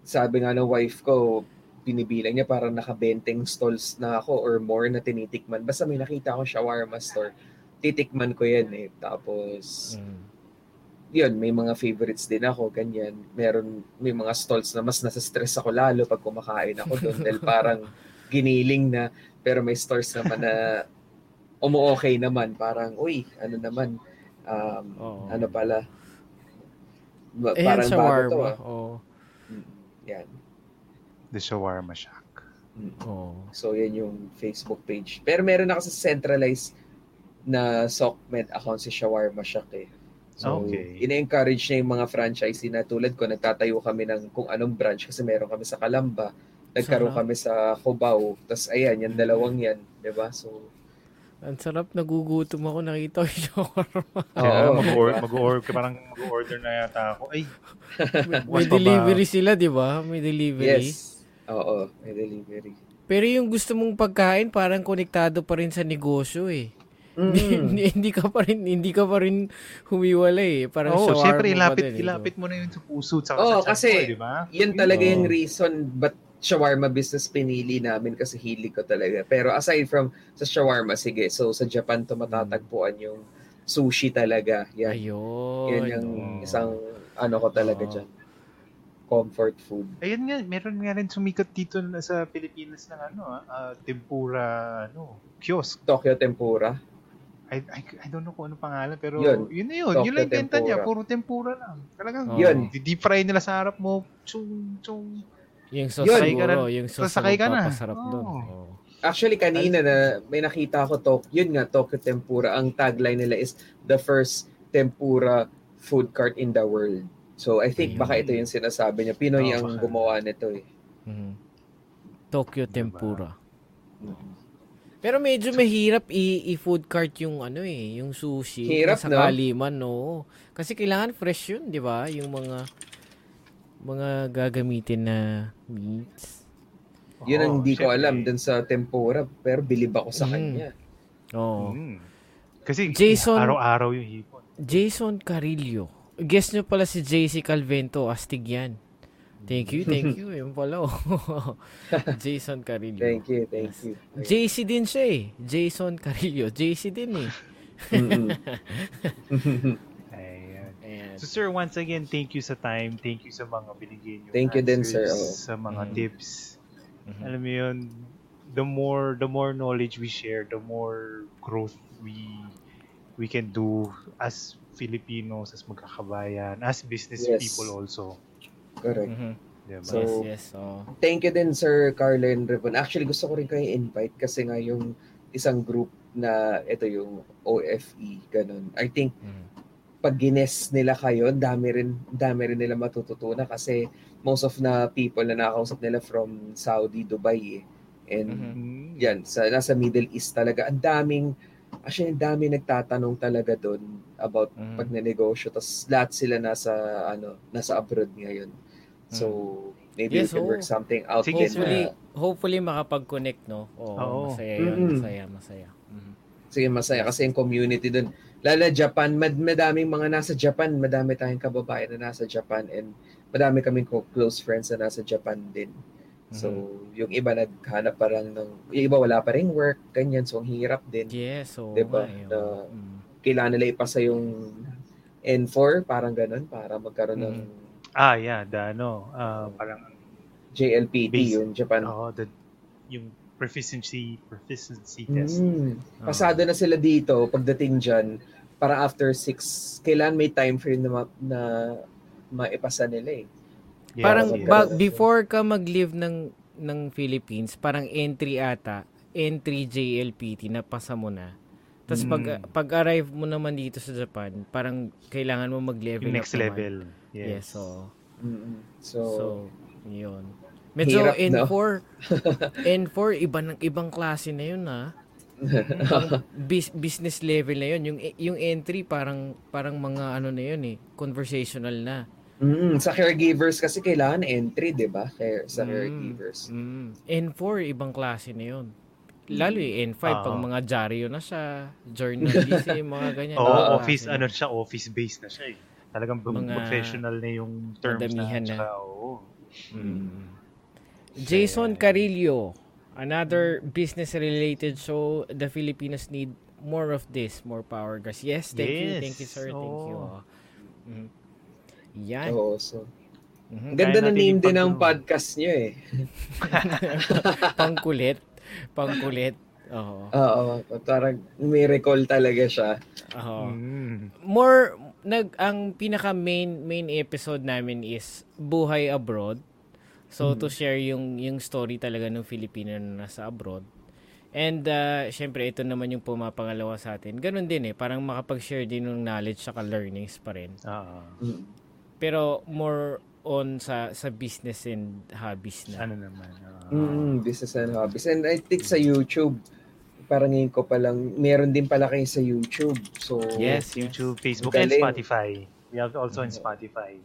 sabi nga ng wife ko, binibilang niya parang nakabenteng stalls na ako or more na tinitikman. Basta may nakita ako shawarma store, titikman ko yan eh. Tapos, mm yun, may mga favorites din ako, ganyan. Meron, may mga stalls na mas nasa-stress ako lalo pag kumakain ako doon dahil parang giniling na, pero may stores naman na umu-okay naman. Parang, uy, ano naman, um, oh. ano pala, ba, eh, parang bago to. Ah. Oh. Yan. The Shawarma Shack. Mm. Oh. So, yan yung Facebook page. Pero meron na kasi centralized na SOCMED account si Shawarma Shack eh. So, okay. ina-encourage niya yung mga franchisee na tulad ko, nagtatayo kami ng kung anong branch kasi meron kami sa Kalamba, nagkaroon Sarap. kami sa Cubao, tapos ayan, yung dalawang yan, di ba? So, ang sarap, nagugutom ako, nakita ko yung shawarma. Oo, mag-order, mag-order, parang mag-order na yata ako. Ay, may, may delivery ba? sila, di ba? May delivery. Yes. Oo, may delivery. Pero yung gusto mong pagkain, parang konektado pa rin sa negosyo eh. Mm. hindi, hindi ka pa rin hindi ka pa rin humiwalay eh. Parang oh, shawarma syempre ilapit din, ilapit mo na yun sa puso sa oh, sa kasi mo, di ba? Yan talaga oh. yung reason but shawarma business pinili namin kasi hilig ko talaga. Pero aside from sa shawarma, sige, so sa Japan to matatagpuan yung sushi talaga. Yan. Ayun. Yan yung oh. isang ano ko talaga oh. dyan. Comfort food. Ayun nga, meron nga rin sumikat dito sa Pilipinas ng ano, uh, tempura, ano, kiosk. Tokyo Tempura. I, I, I don't know kung ano pangalan, pero yun, yun na yun. Tokyo yun lang benta niya. Puro tempura lang. Talagang, oh. yun. deep fry nila sa harap mo. Chung, chung. Yung sasakay ka na. Yung sasakay ka na. Papasarap oh. doon. Oh. Actually, kanina na may nakita ko, to, yun nga, Tokyo Tempura. Ang tagline nila is, the first tempura food cart in the world. So, I think Ayun. baka ito yung sinasabi niya. Pinoy oh, ang baka. gumawa nito eh. Mm-hmm. Tokyo Tempura. Mm-hmm. Pero medyo mahirap i-food cart yung ano eh, yung sushi. Hirap, sa no? man, no? Kasi kailangan fresh yun, di ba? Yung mga mga gagamitin na meats. Yun ang hindi ko alam dun sa tempura, pero bilib ako sa mm. kanya. Oo. Oh. Mm. Kasi Jason, araw-araw yung hipon. Jason Carillo. Guess nyo pala si JC Calvento, astig yan. Thank you, thank you. Yung pala. Oh. Jason Carillo. Thank you, thank you. JC din siya eh. Jason Carillo. JC din eh. Ayan. So sir, once again, thank you sa time. Thank you sa mga binigay niyo. Thank you din sir. Oh. Sa mga mm. tips. Mm-hmm. Alam mo yun, the more the more knowledge we share, the more growth we we can do as Filipinos, as magkakabayan, as business yes. people also. Correct. Mm-hmm. Diba? So, yes, yes. So, thank you din Sir Carlen Revon. Actually, gusto ko rin kayo invite kasi nga yung isang group na ito yung OFE, ganun. I think mm-hmm. pag gines nila kayo, dami rin, dami rin nila matututunan kasi most of na people na nakakausap nila from Saudi, Dubai eh. And Mhm. Mm. yan, sa, nasa Middle East talaga, ang daming, actually, ang daming nagtatanong talaga doon about Mhm. pag nanegosyo. Tapos lahat sila nasa, ano, nasa abroad ngayon. So, maybe Yes, we can oo. work something out Sige, din Hopefully, na- hopefully makapag-connect, no? Oo, Oo. masaya yun. Mm-mm. Masaya, masaya. Mhm. Sige, masaya kasi yung community doon. Lalo na Japan, mad madaming mga nasa Japan, madami tayong kababayan na nasa Japan and madami kaming ko- close friends na nasa Japan din. So, yung iba naghanap parang ng, yung iba wala pa ring work, ganyan. So, ang hirap din. Yes, so Diba? nga, yun. Na- Mm. Kailangan nila ipasa yung N4, parang ganun, para magkaroon ng Ah, yeah, the ano, ah, parang JLPT, Base- yung Japan. oh, the yung proficiency proficiency test. Mm. Pasado na sila dito pagdating dyan. Para after six, kailan may time frame na, ma- na maipasa nila eh. Yes, parang yes. ba- before ka mag-leave ng ng Philippines, parang entry ata, entry JLPT na pasa mo na. Tapos pag Mm. pag-arrive mo naman dito sa Japan, parang kailangan mo mag-level yung up next naman. Yes, Yes. so Mm-mm. So, so yun. Medyo Hirap, no? N4 N4 iba ng ibang klase na yun ha. Ibang bus- business level na yun. Yung yung entry parang parang mga ano na yun eh, conversational na. mm, sa caregivers kasi kailangan entry, di ba? Sa Mm. caregivers. Mm. N4, ibang klase na yun. Lalo yung N5, Oo. pag mga dyaryo na siya, journalism, mga ganyan. Oo, klase office, ano siya, office-based na siya eh. Talagang Mga professional na yung terms na. na. Oo. Mm. Jason Carillo, another business-related show. The Filipinos need more of this, more power guys. Yes, thank you, Yes. thank you sir, thank you. Mm. Yan. Oo, so. Mhm. Ang ganda na name din ng podcast nyo eh. Pangkulit. Pangkulit. Oo. Oo, parang miracle talaga siya. Oo. Mm. more nag ang pinaka main main episode namin is buhay abroad. So to share yung yung story talaga ng Filipino na nasa abroad. And uh, syempre ito naman yung pumapangalawa sa atin. Ganun din eh, parang makapag-share din ng knowledge saka learnings pa rin. Mm. Pero more on sa sa business and hobbies na. ano naman. ah. Mm, business and hobbies. And I think sa YouTube, parang ngayon ko palang, meron din pala kayo sa YouTube. So, Yes, YouTube, Facebook, and Galing. Spotify. We have also in Spotify.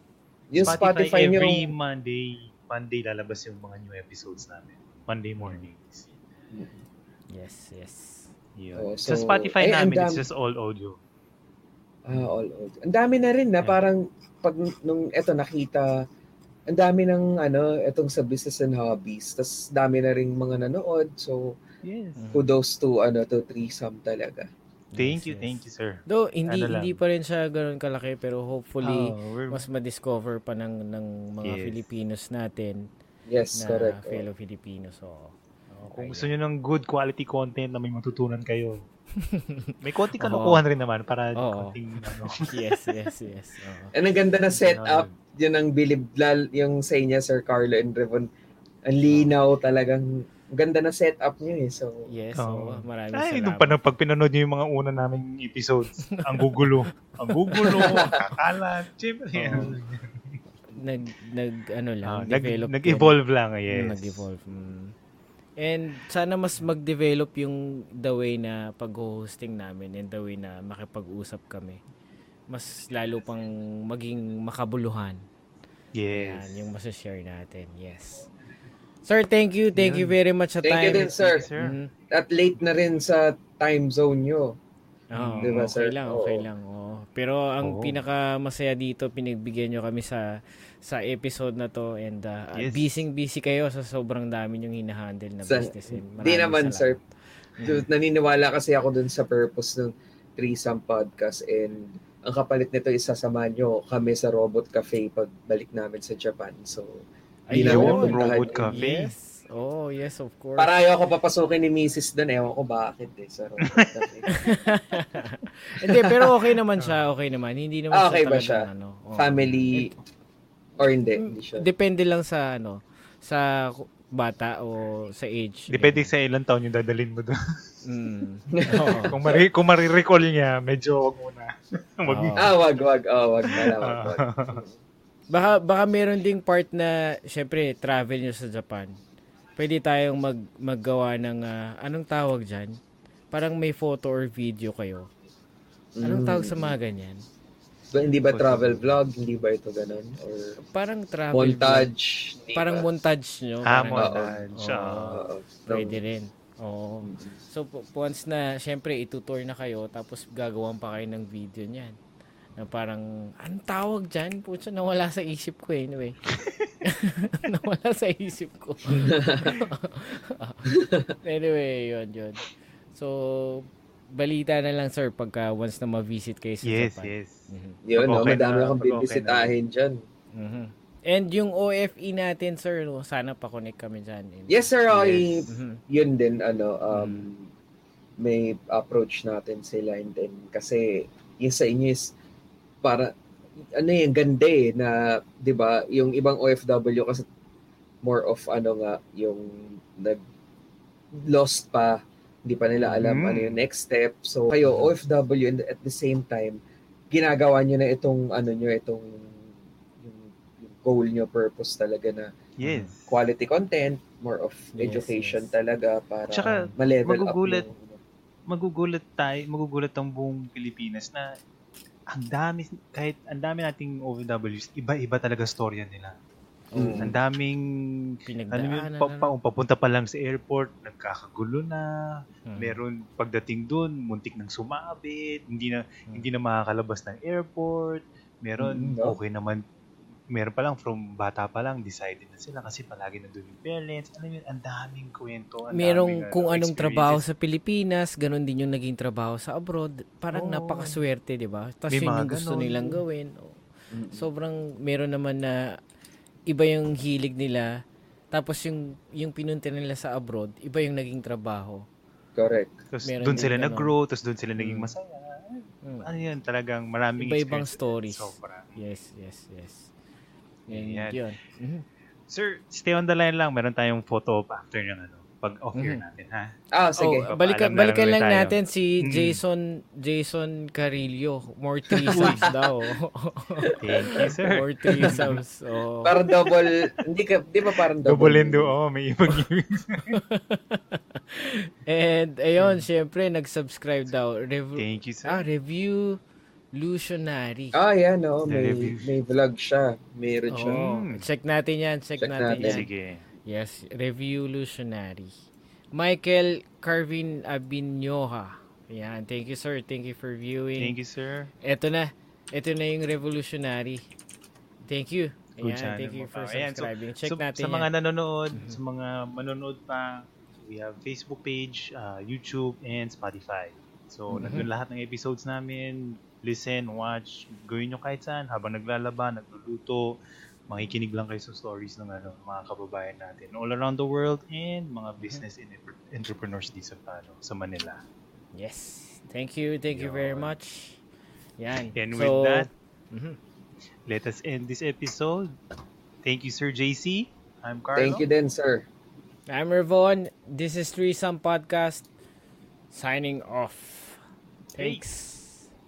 yung Spotify, nyo, every Monday, Monday lalabas yung mga new episodes namin. Monday mornings. Yes, yes. Yun. Oh, sa so- Spotify ay, ang namin, it's dami. just all audio. ah, all, all. Ang dami na rin na Yeah. parang pag nung eto nakita, ang dami ng ano, etong sa business and hobbies. Tapos dami na rin mga nanood. So, Yes. kudos to ano to threesome talaga. Thank Yes, you, yes. thank you, sir. Though hindi Ano hindi pa rin siya ganoon kalaki pero hopefully Oh, we're- mas ma-discover pa ng ng mga Yes. Filipinos natin Yes, na correct. Oh. fellow Filipinos. So, Oh, kung gusto nyo ng good quality content na may matutunan kayo, may konti Oo. kalukuhan rin naman para Oo. konting ano. yes, yes, yes. Oo. And ang ganda na setup, yun ang bilib lal yung sa inyo Sir Carlo and Revon. Ang linaw talagang ang ganda na setup niyo eh. So, Yes, Oo. so, maraming Ay, salamat. nung pa, pag pinanood nyo yung mga una naming episodes, ang gugulo. ang gugulo, kakalat. Siyempre, Oo. nag nag ano lang, Ah, nag, develop yun. nag-evolve lang, Mm, yes. Nag-evolve. mm. And sana mas mag-develop yung the way na pag-hosting namin and the way na makipag-usap kami. Mas lalo pang maging makabuluhan. Yes. Yan, yung masashare natin. Yes. Sir, thank you. Thank you very much sa Thank time. you din, sir. Sir. Mhm. At late na rin sa time zone nyo. Oo, Di ba, okay sir? lang, okay Oo. lang. oo. Pero ang Oo. pinaka masaya dito, pinagbigyan nyo kami sa sa episode na to and uh, Yes. busy-busy kayo sa sobrang dami yung hinahandle na Sa- business. and Di maraming naman, sir. salamat. Dude, naniniwala kasi ako dun sa purpose ng threesome podcast and ang kapalit nito is sasamahan nyo kami sa Robot Cafe pag balik namin sa Japan. So, Di Ayun. yun. Cafe. Yes. Oh, yes, of course. para ayaw ko papasukin ni Mrs. dun. Ewan ko bakit eh, sa Robot Cafe. Hindi, pero okay naman siya. Okay naman. Hindi naman Ah, okay siya ba talagang siya? Ano, oo. Family or hindi? Hindi siya. Depende lang sa ano, sa bata o sa age. Depende sa ilang taon yung dadalhin mo doon. Mm. Kung, mari kung marirecall niya, medyo wag muna. Wag Oo. Ah, wag, wag. Oh, wag wag, wag. Baka, baka meron ding part na, syempre, travel nyo sa Japan. Pwede tayong mag, maggawa ng, ah, anong tawag dyan? Parang may photo or video kayo. Anong Mm. tawag sa mga ganyan? Ba, hindi ba travel vlog? Hindi ba ito ganun? Or Parang travel vlog. montage? Hindi Parang ba? montage nyo. Ah, parang- montage. Oo. ah. Oo. Pwede rin. Oo. So, pu- once na, syempre, itutour na kayo, tapos gagawan pa kayo ng video niyan. Na parang, anong tawag dyan? Pucha, nawala sa isip ko eh. Anyway. nawala sa isip ko. anyway, yun, yun. So, balita na lang, sir, pagka once na ma-visit kayo sa Yes, Japan. yes. Mhm. Yun, no? Okay Madami na, akong pag okay bibisitahin dyan. Mhm. And yung OFE natin, sir, no, sana pa-connect kami dyan. Yes, sir. I, Mhm. yun din, ano, um, Mm. may approach natin sila and then, kasi, yung sa inyo is, para, ano yung ganda eh, na, di ba, yung ibang OFW kasi, more of, ano nga, yung, nag, lost pa, hindi pa nila alam Mm. ano yung next step. So, kayo, OFW, and at the same time, ginagawa nyo na itong, ano nyo, itong, yung, yung goal nyo, purpose talaga na, Yes. quality content, more of Yes, education yes. talaga para Tsaka, ma-level magugulat. up yung, magugulat tayo, magugulat ang buong Pilipinas na ang dami, kahit ang dami nating OFWs, iba-iba talaga storya nila. Mm. Ang daming, ano yun, Pinagdaanan. pa, pa, papunta pa lang sa airport, nagkakagulo na, Mhm. meron pagdating doon, muntik nang sumabit, hindi na hindi na makakalabas ng airport, meron Mm, no? okay naman, meron pa lang from bata pa lang, decided na sila kasi palagi na doon yung parents, ano yun, ang daming kwento, ang Merong daming, kung ano, anong trabaho sa Pilipinas, ganun din yung naging trabaho sa abroad. Parang Oo. napakaswerte, di ba? Tapos yun yung gusto ganun. nilang gawin. Oh. Sobrang meron naman na iba yung hilig nila. Tapos yung yung pinunta nila sa abroad, iba yung naging trabaho. correct. Tapos doon sila ganun. nag-grow, tapos doon sila naging Mm. masaya. Mm. Ano yan, talagang maraming Iba-ibang stories. Sobra. Yes, yes, yes. Yan, yun. Mhm. Sir, stay on the line lang. Meron tayong photo op after yung ano, pag off-air Mhm. natin, ha? Ah, sige. Oh, balikan balikan lang tayo. natin si. Jason Jason Carillo. More threesomes daw. Thank you, sir. More threesomes. Oh. Parang double, hindi ka, di ba parang double? Double endo, oh, may ibang And ayun, syempre nag-subscribe daw. Rev- Thank you, sir. ah, review Lutionary. Ah, yan, no. The May, may vlog siya. Meron siya. Oh, Mm. check natin yan, check, Check natin, natin. yan. Sige. Yes, Revolutionary. Michael Carvin Abinyoha. Yan, thank you sir. Thank you for viewing. Thank you, sir. Ito na. Ito na yung Revolutionary. Thank you. Good Ayan, channel thank you for pa. Ayan, so- subscribing. Check so, natin sa mga yan. Mm-hmm. nanonood, sa mga manonood pa, we have Facebook page, uh, YouTube, and Spotify. So, Mhm. nandun lahat ng episodes namin. Listen, watch, gawin nyo kahit saan. Habang naglalaba, nagluluto, makikinig lang kayo sa stories ng ano, mga kababayan natin all around the world and Mm-hmm. mga business and entrepreneurs dito sa, ano, sa Manila. Yes. Thank you. Thank you very much. Yan. And So, with that, mhm. let us end this episode. Thank you, Sir JC. I'm Carlo. Thank you din, sir. I'm Revon. This is Threesome Podcast. Signing off. Thanks.